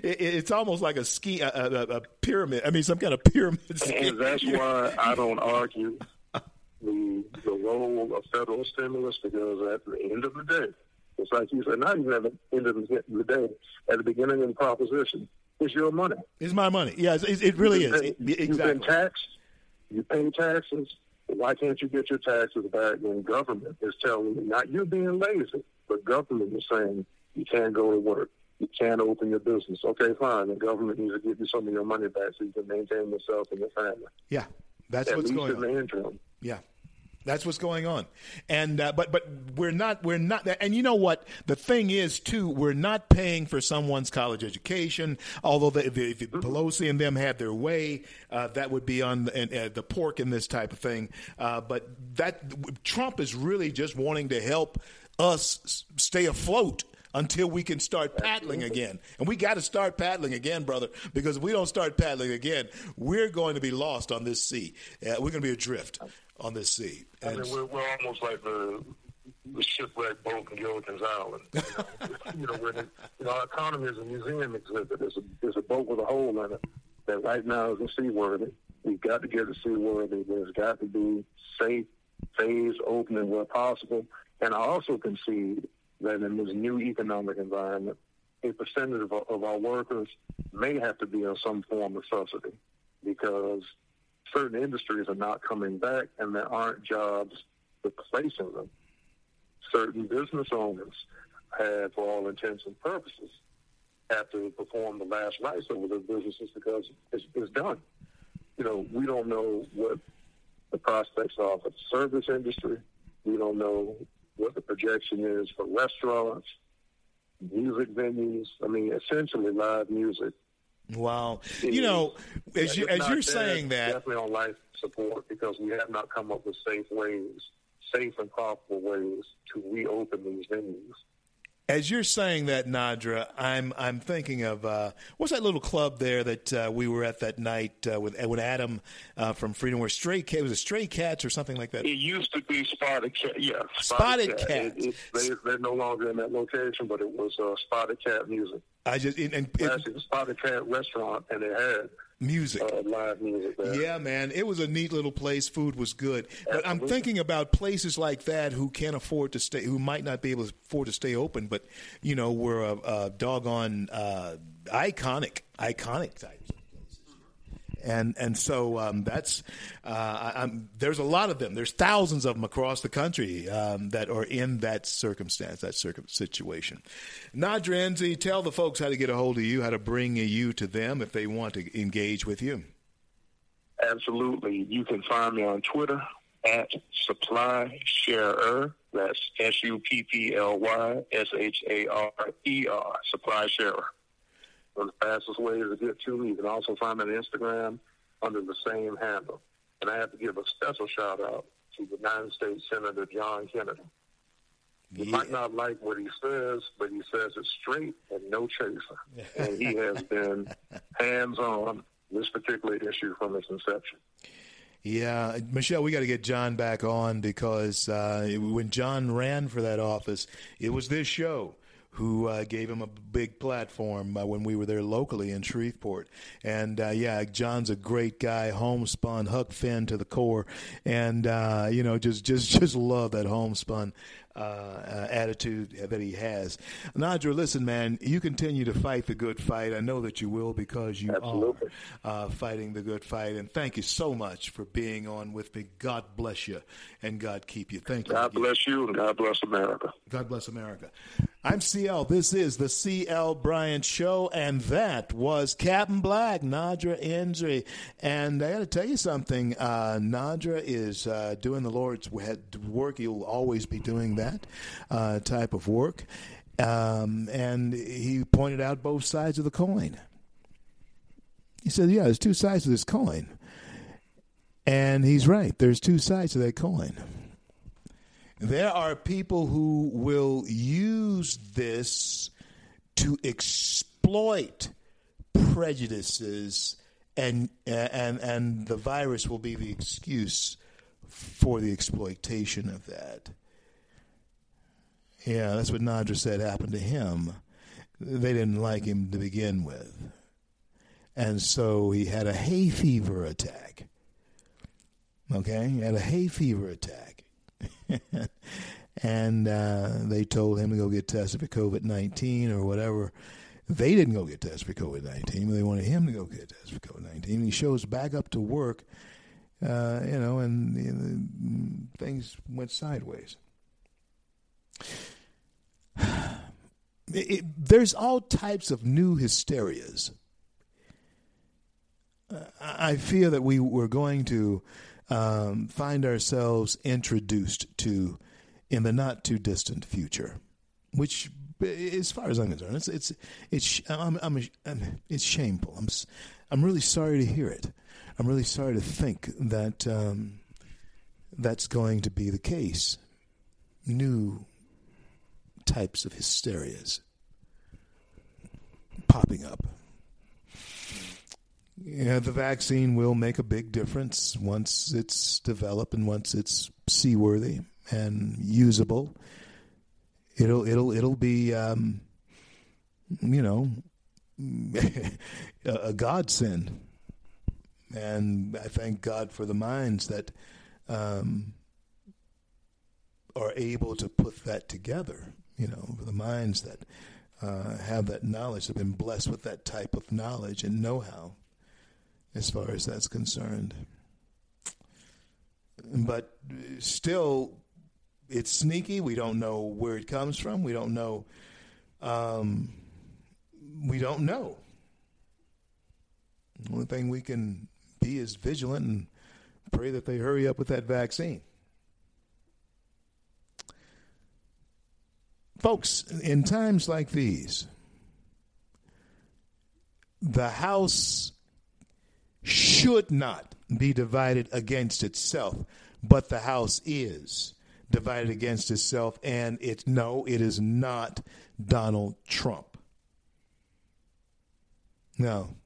it, it's almost like a ski a, a, a pyramid. I mean, some kind of pyramid scheme. And that's why I don't argue the the role of federal stimulus because at the end of the day, it's like you said, not even at the end of the day, at the beginning of the proposition, it's your money. It's my money. Yeah, it, it really is. been- It- You've been exactly. taxed. You pay taxes. Why can't you get your taxes back when government is telling you, not you being lazy, but government is saying You can't go to work. You can't open your business. Okay, fine. The government needs to give you some of your money back so you can maintain yourself and your family. Yeah, that's At what's going in on. the interim. Yeah. That's what's going on, and uh, but but we're not we're not and you know what the thing is too we're not paying for someone's college education. Although the, if, if Pelosi and them had their way, uh, that would be on the, uh, the pork in this type of thing. Uh, but that Trump is really just wanting to help us stay afloat until we can start paddling again. And we got to start paddling again, brother, because if we don't start paddling again, we're going to be lost on this sea. Uh, we're going to be adrift on this sea. I And mean, we're, we're almost like the, the shipwrecked boat in Gilligan's Island. [laughs] You know, you know, you know, our economy is a museum exhibit. There's a, there's a boat with a hole in it that right now isn't seaworthy. We've got to get it seaworthy. There's got to be safe phase opening where possible. And I also concede that in this new economic environment, a percentage of, our- of our workers may have to be on some form of subsidy because certain industries are not coming back and there aren't jobs replacing them. Certain business owners have, for all intents and purposes, have to perform the last rites over their businesses because it's, it's done. You know, we don't know what the prospects are for the service industry. We don't know what the projection is for restaurants, music venues. I mean, essentially live music. wow, you know, as you, as you're saying that, definitely on life support because we have not come up with safe ways, safe and profitable ways to reopen these venues. As you're saying that, Nadra, I'm I'm thinking of uh, what's that little club there that uh, we were at that night uh, with with Adam uh, from Freedom, where Stray Cat was it Stray Cats or something like that. It used to be Spotted Cat. Yeah, Spotted Cat. Cat. It, it, they, they're no longer in that location, but it was uh, Spotted Cat music. I just and, and it- Actually, the Spotted Cat restaurant, and it had music. uh, live music. Yeah, man, it was a neat little place. Food was good, but I'm thinking about places like that who can't afford to stay, who might not be able to afford to stay open, but you know, were a, a doggone uh, iconic, iconic types. And and so um, that's uh, there's a lot of them. There's thousands of them across the country um, that are in that circumstance, that circum- situation. Nadra Enzi, tell the folks how to get a hold of you, how to bring you to them if they want to engage with you. Absolutely. You can find me on Twitter at Supply Sharer. That's S U P P L Y S H A R E R. Supply Sharer. One of the fastest ways to get to me. You can also find me on Instagram under the same handle. And I have to give a special shout out to the United States Senator John Kennedy. You might not like what he says, but he says it straight and no chaser. and he has [laughs] been hands on this particular issue from its inception. Yeah, Michelle, we got to get John back on because uh, when John ran for that office, it was this show who uh, gave him a big platform uh, when we were there locally in Shreveport. And uh, yeah, John's a great guy, homespun, Huck Finn to the core, and uh, you know, just just [laughs] just love that homespun uh, uh, attitude that he has. Nadra, listen, man, you continue to fight the good fight. I know that you will because you Absolutely. are uh, fighting the good fight. And thank you so much for being on with me. God bless you and God keep you. Thank you. God bless you and God bless America. God bless America. I'm CL. This is the CL Bryant Show, and that was Captain Black, Nadra Enzi. And I got to tell you something. Uh, Nadra is uh, doing the Lord's work. He'll always be doing that uh, type of work. Um, and he pointed out both sides of the coin. He said, "Yeah, there's two sides to this coin," and he's right. There's two sides to that coin. There are people who will use this to exploit prejudices, and and and the virus will be the excuse for the exploitation of that. Yeah, that's what Nadra said happened to him. They didn't like him to begin with. And so he had a hay fever attack. Okay? He had a hay fever attack. [laughs] and uh, they told him to go get tested for COVID 19 or whatever. They didn't go get tested for COVID 19, they wanted him to go get tested for COVID 19. He shows back up to work, uh, you know, and know, things went sideways. [sighs] it, there's all types of new hysterias. Uh, I feel that we were going to um, find ourselves introduced to in the not too distant future, which, as far as I'm concerned, it's it's it's I'm, I'm, I'm it's shameful. I'm I'm really sorry to hear it. I'm really sorry to think that um, that's going to be the case. New types of hysterias popping up. Yeah, the vaccine will make a big difference once it's developed and once it's seaworthy and usable. It'll it'll it'll be um, you know [laughs] a godsend, and I thank God for the minds that um, are able to put that together. You know, the minds that uh, have that knowledge, have been blessed with that type of knowledge and know-how, as far as that's concerned. But still, it's sneaky. We don't know where it comes from. We don't know. Um, we don't know. The only thing we can be is vigilant and pray that they hurry up with that vaccine. Folks, in times like these, the House should not be divided against itself, but the House is divided against itself, and it no, it is not Donald Trump. No.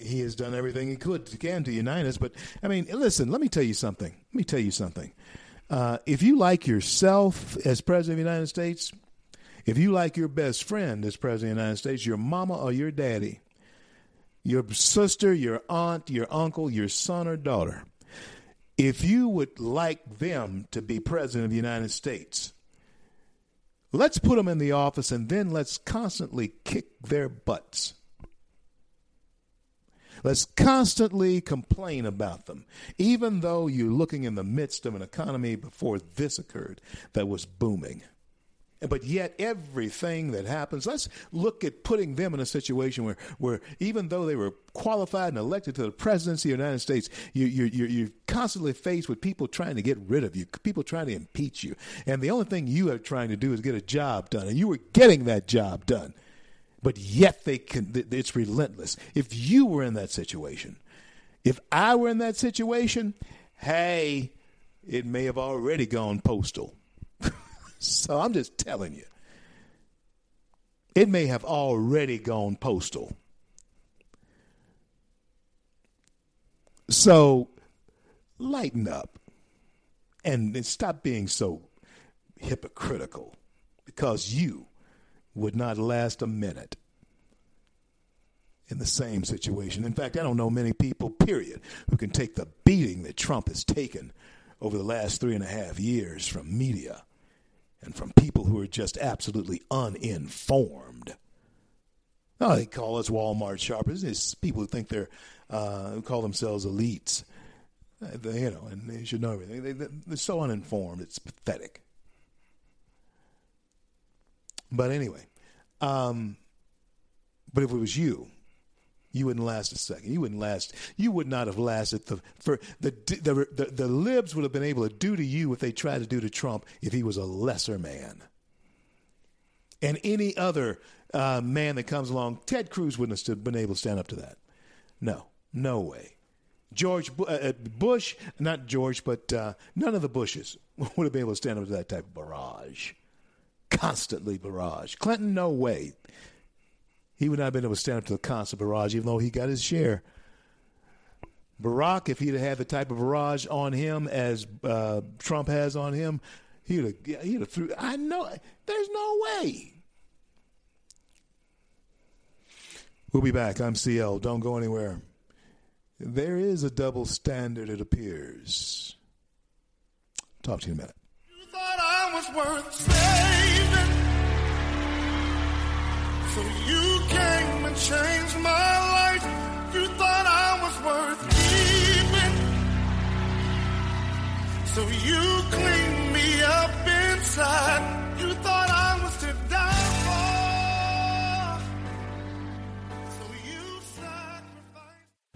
He has done everything he could can to unite us, but I mean, listen. Let me tell you something. Let me tell you something. Uh, if you like yourself as president of the United States, if you like your best friend as president of the United States, your mama or your daddy, your sister, your aunt, your uncle, your son or daughter, if you would like them to be president of the United States, let's put them in the office and then let's constantly kick their butts. Let's constantly complain about them, even though you're looking in the midst of an economy before this occurred that was booming. But yet, everything that happens, let's look at putting them in a situation where, where even though they were qualified and elected to the presidency of the United States, you, you're, you're, you're constantly faced with people trying to get rid of you, people trying to impeach you. And the only thing you are trying to do is get a job done. And you were getting that job done but yet they can it's relentless. If you were in that situation if i were in that situation hey it may have already gone postal. [laughs] So i'm just telling you. It may have already gone postal. So lighten up and stop being so hypocritical because you would not last a minute in the same situation. In fact, I don't know many people, period, who can take the beating that Trump has taken over the last three and a half years from media and from people who are just absolutely uninformed. Oh, they call us Walmart shoppers. It's people who think they're, uh, who call themselves elites. Uh, they, you know, and they should know everything. They, they're so uninformed. It's pathetic. But anyway, um, but if it was you, you wouldn't last a second. You wouldn't last. You would not have lasted the for the the the, the libs would have been able to do to you what they tried to do to Trump if he was a lesser man. And any other uh, man that comes along, Ted Cruz wouldn't have stood, been able to stand up to that. No, no way. George uh, uh, Bush, not George, but uh, none of the Bushes [laughs] would have been able to stand up to that type of barrage constantly barrage. Clinton, no way. He would not have been able to stand up to the constant barrage, even though he got his share. Barack, if he'd have had the type of barrage on him as uh, Trump has on him, he'd have, he'd have threw. I know. There's no way. We'll be back. I'm CL. Don't go anywhere. There is a double standard, it appears. Talk to you in a minute was worth saving. So you came and changed my life. You thought I was worth keeping. So you cleaned me up inside. You thought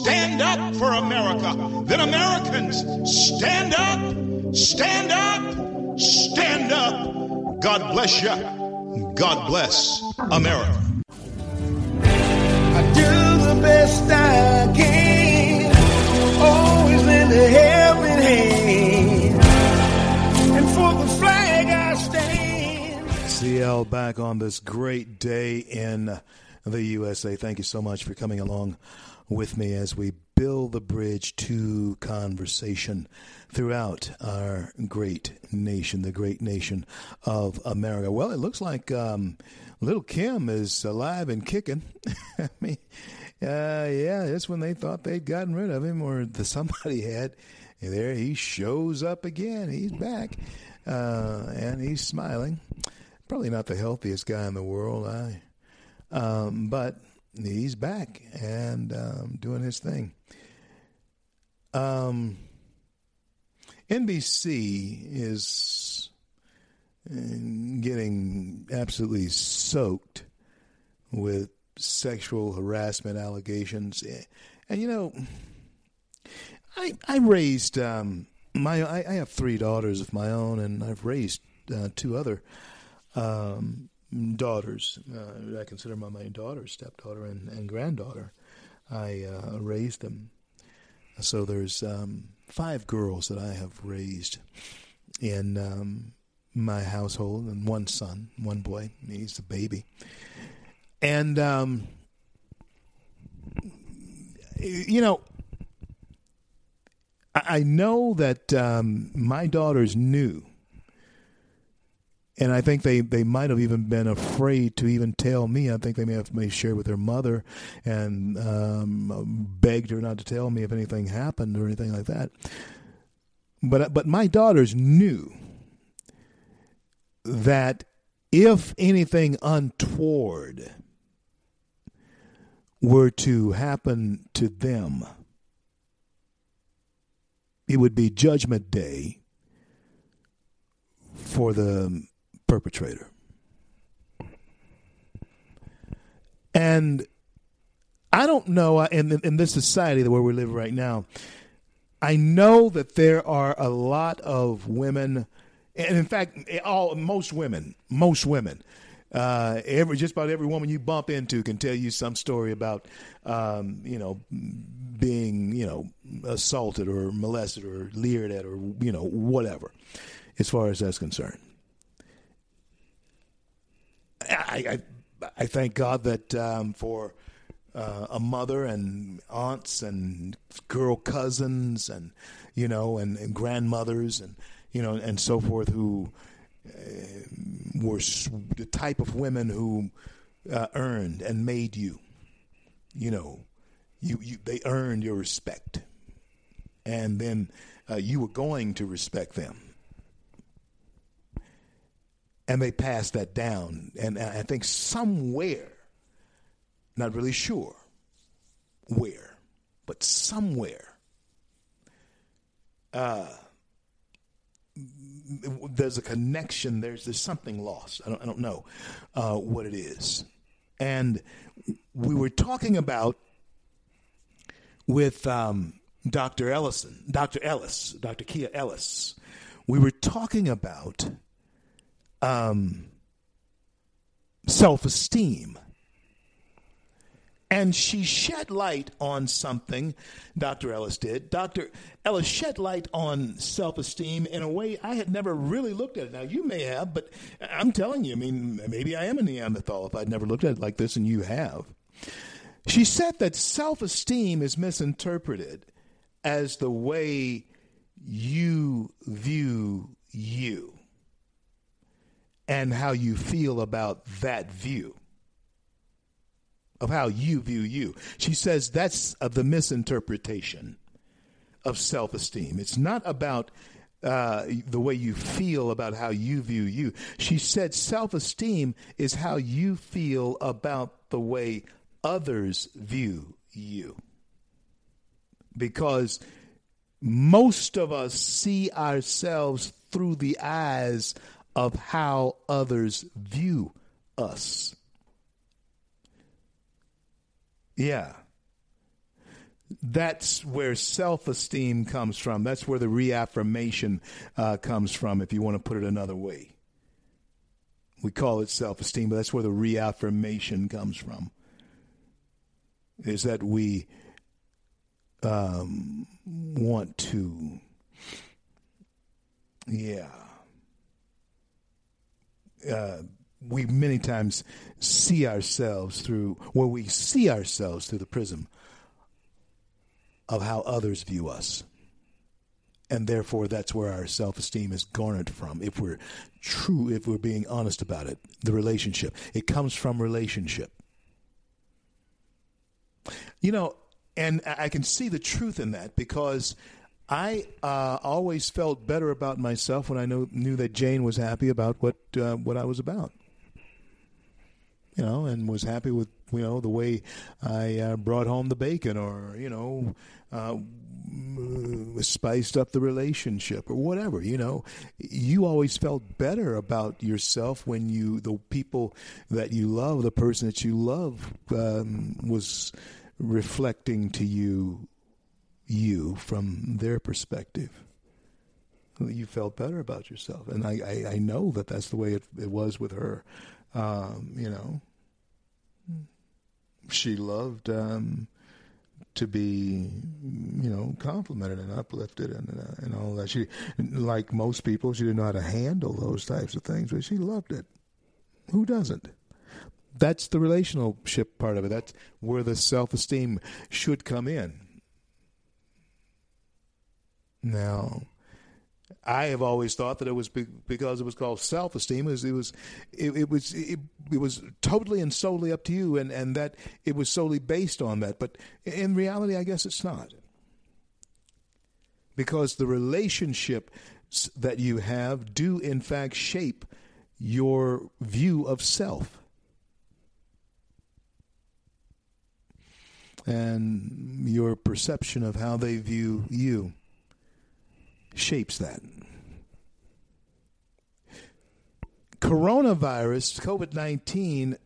Stand up for America. Then Americans, stand up, stand up, stand up. God bless you. God bless America. I do the best I can. Always lend a helping hand. And for the flag I stand. CL back on this great day in the USA. Thank you so much for coming along with me as we build the bridge to conversation throughout our great nation, the great nation of America. Well, it looks like um, little Kim is alive and kicking. [laughs] I mean, uh, yeah, that's when they thought they'd gotten rid of him or the, somebody [laughs] had. And there he shows up again. He's back. Uh, and he's smiling. Probably not the healthiest guy in the world, I, um, but he's back and um, doing his thing. Um, NBC is uh, getting absolutely soaked with sexual harassment allegations, and you know, I I raised um, my I, I have three daughters of my own, and I've raised uh, two other um, daughters. Uh, I consider my main daughter, stepdaughter, and, and granddaughter. I uh, raised them. So there's um, five girls that I have raised in um, my household, and one son, one boy. He's a baby. And, um, you know, I, I know that um, my daughters knew and I think they, they might have even been afraid to even tell me. I think they may have may shared with their mother and um, begged her not to tell me if anything happened or anything like that. But but my daughters knew that if anything untoward were to happen to them, it would be Judgment Day for the perpetrator. And I don't know in in this society where we live right now. I know that there are a lot of women, and in fact, all most women, most women, uh, every just about every woman you bump into can tell you some story about, um, you know, being you know assaulted or molested or leered at or you know whatever, as far as that's concerned. I, I, I thank God that um, for uh, a mother and aunts and girl cousins and you know and, and grandmothers and you know and so forth who uh, were the type of women who uh, earned and made you you know you, you they earned your respect. And then uh, you were going to respect them and they passed that down. And I think somewhere, not really sure where, but somewhere, uh, there's a connection. There's there's something lost. I don't I don't know uh, what it is. And we were talking about with um, Dr. Ellison, Dr. Ellis, Dr. Kia Ellis. We were talking about um, self esteem. And she shed light on something, Dr. Ellis did. Dr. Ellis shed light on self esteem in a way I had never really looked at it. Now, you may have, but I'm telling you, I mean, maybe I am a Neanderthal if I'd never looked at it like this, and you have. She said that self esteem is misinterpreted as the way you view you and how you feel about that view. of how you view you. She says that's uh, the misinterpretation of self esteem. It's not about uh, the way you feel about how you view you. She said self esteem is how you feel about the way others view you. Because most of us see ourselves through the eyes of how others view us. Yeah. That's where self esteem comes from. That's where the reaffirmation uh, comes from, if you want to put it another way. We call it self esteem, but that's where the reaffirmation comes from. Is that we um, want to, yeah. Uh, we many times see ourselves through, where we see ourselves through the prism of how others view us. And therefore, that's where our self esteem is garnered from. If we're true, if we're being honest about it, the relationship. It comes from relationship. You know, and I can see the truth in that because I uh, always felt better about myself when I know, knew that Jane was happy about what uh, what I was about. You know, and was happy with you know the way I uh, brought home the bacon, or you know, uh, spiced up the relationship, or whatever. You know, you always felt better about yourself when you the people that you love, the person that you love, um, was reflecting to you you from their perspective. You felt better about yourself. And i, I, I know that that's the way it, it was with her. Um, you know she loved um, to be you know complimented and uplifted and uh, and all that. She like most people she didn't know how to handle those types of things but she loved it. Who doesn't? That's the relationship part of it. That's where the self esteem should come in. Now, I have always thought that it was because it was called self esteem. It was it was it, it was it, it, was totally and solely up to you, and and that it was solely based on that. But in reality, I guess it's not, because the relationship that you have do in fact shape your view of self. and your perception of how they view you shapes that. Coronavirus, COVID 19,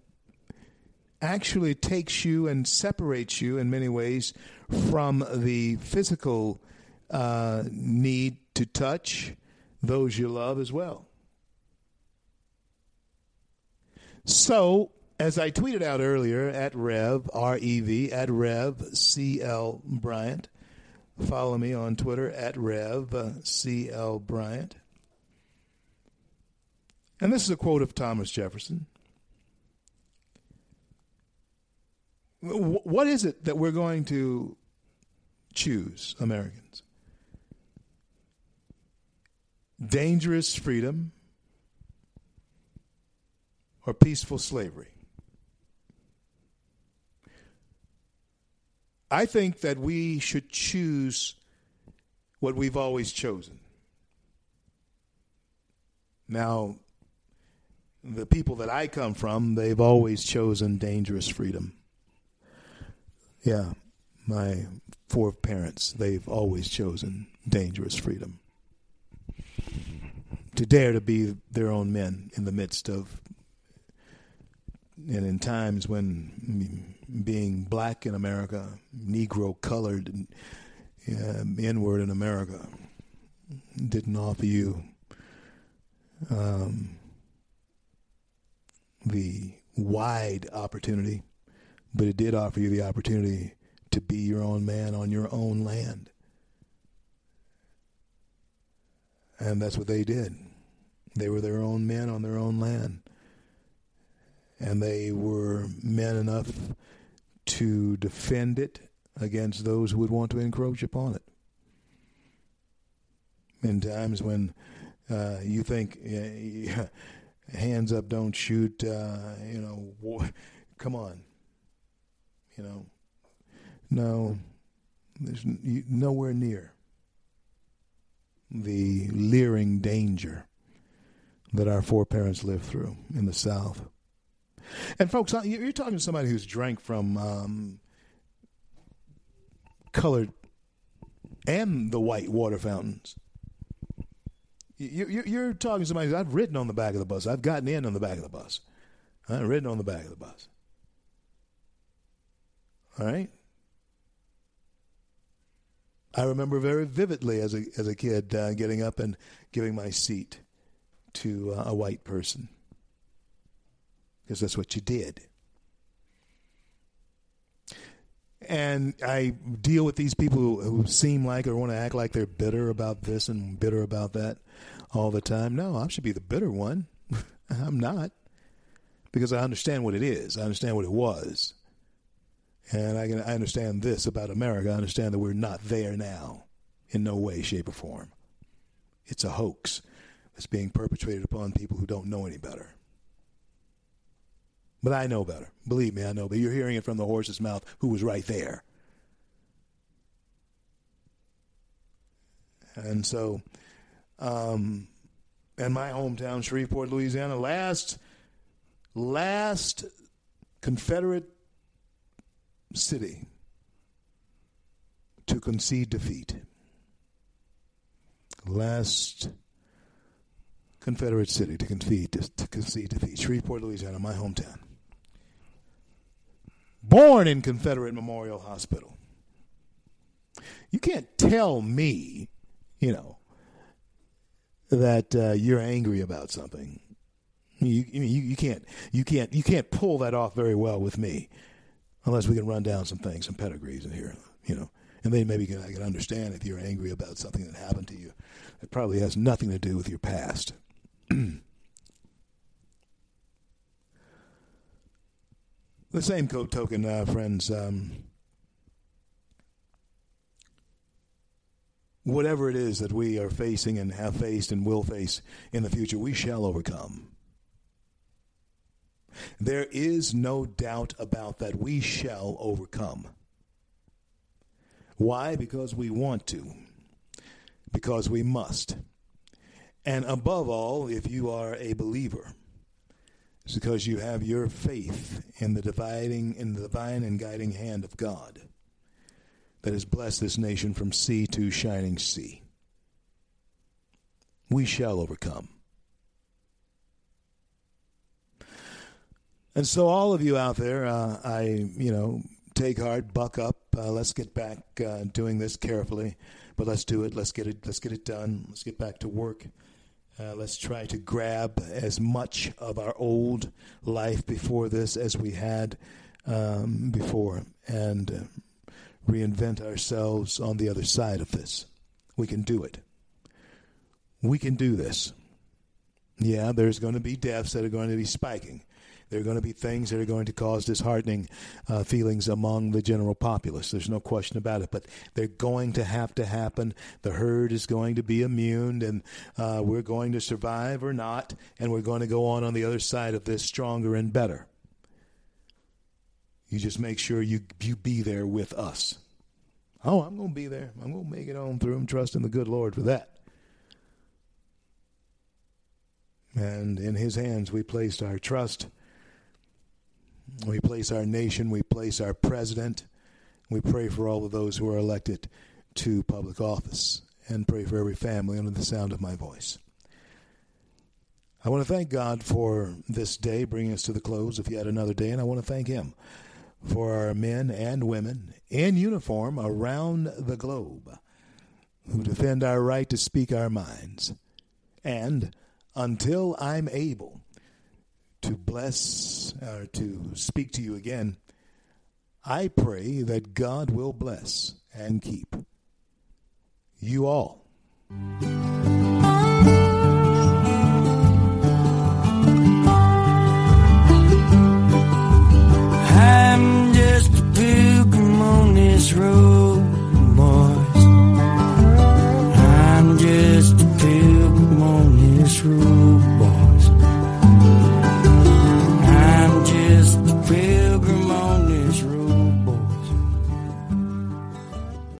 actually takes you and separates you in many ways from the physical uh, need to touch those you love as well. So, as I tweeted out earlier at Rev, R E V, at Rev C L Bryant. Follow me on Twitter at Rev uh, C L Bryant. And this is a quote of Thomas Jefferson. What is it that we're going to choose, Americans? Dangerous freedom or peaceful slavery? I think that we should choose what we've always chosen. Now, the people that I come from, they've always chosen dangerous freedom. Yeah, my foreparents, they've always chosen dangerous freedom. To dare to be their own men in the midst of, and in times when being black in America, Negro colored, uh, N-word in America didn't offer you um, the wide opportunity, but it did offer you the opportunity to be your own man on your own land. And that's what they did. They were their own men on their own land. And they were men enough to defend it against those who would want to encroach upon it. In times when uh, you think, [laughs] hands up, don't shoot, uh, you know, come on. You know, no, there's nowhere near the leering danger that our foreparents lived through in the South. And folks, you're talking to somebody who's drank from um, colored and the white water fountains. You're talking to somebody I've ridden on the back of the bus. I've gotten in on the back of the bus. I've ridden on the back of the bus. All right. I remember very vividly as a as a kid uh, getting up and giving my seat to uh, a white person because that's what you did. And I deal with these people who, seem like or want to act like they're bitter about this and bitter about that all the time. No, I should be the bitter one. [laughs] I'm not because I understand what it is. I understand what it was. And I, can, I understand this about America. I understand that we're not there now in no way, shape, or form. It's a hoax that's being perpetrated upon people who don't know any better. But I know better. Believe me, I know. But you're hearing it from the horse's mouth who was right there. And so, um, in my hometown, Shreveport, Louisiana, last last Confederate city to concede defeat. Last Confederate city to concede to concede defeat. Shreveport, Louisiana, my hometown. Born in Confederate Memorial Hospital. You can't tell me, you know, that uh, you're angry about something. You, you you can't you can't you can't pull that off very well with me unless we can run down some things, some pedigrees in here, you know. And then maybe I can understand if you're angry about something that happened to you. It probably has nothing to do with your past. [clears throat] the same token, uh, friends. Um, whatever it is that we are facing and have faced and will face in the future, we shall overcome. There is no doubt about that. We shall overcome. Why? Because we want to, because we must. And above all, if you are a believer, it's because you have your faith in the dividing in the divine and guiding hand of God that has blessed this nation from sea to shining sea. We shall overcome. And so, all of you out there, uh, I, you know, take heart, buck up. Uh, let's get back uh, doing this carefully, but let's do it. Let's get it. Let's get it done. Let's get back to work. Uh, let's try to grab as much of our old life before this as we had um, before, and uh, reinvent ourselves on the other side of this. We can do it. We can do this. Yeah, there's going to be deaths that are going to be spiking. There are going to be things that are going to cause disheartening uh, feelings among the general populace. There's no question about it. But they're going to have to happen. The herd is going to be immune, and uh, we're going to survive or not, and we're going to go on on the other side of this stronger and better. You just make sure you you be there with us. Oh, I'm going to be there. I'm going to make it on through. I'm trusting the good Lord for that. And in His hands we placed our trust. We place our nation, we place our president, we pray for all of those who are elected to public office, and pray for every family under the sound of my voice. I want to thank God for this day, bringing us to the close of yet another day, and I want to thank Him for our men and women in uniform around the globe who defend our right to speak our minds. And until I'm able to bless or to speak to you again, I pray that God will bless and keep you all.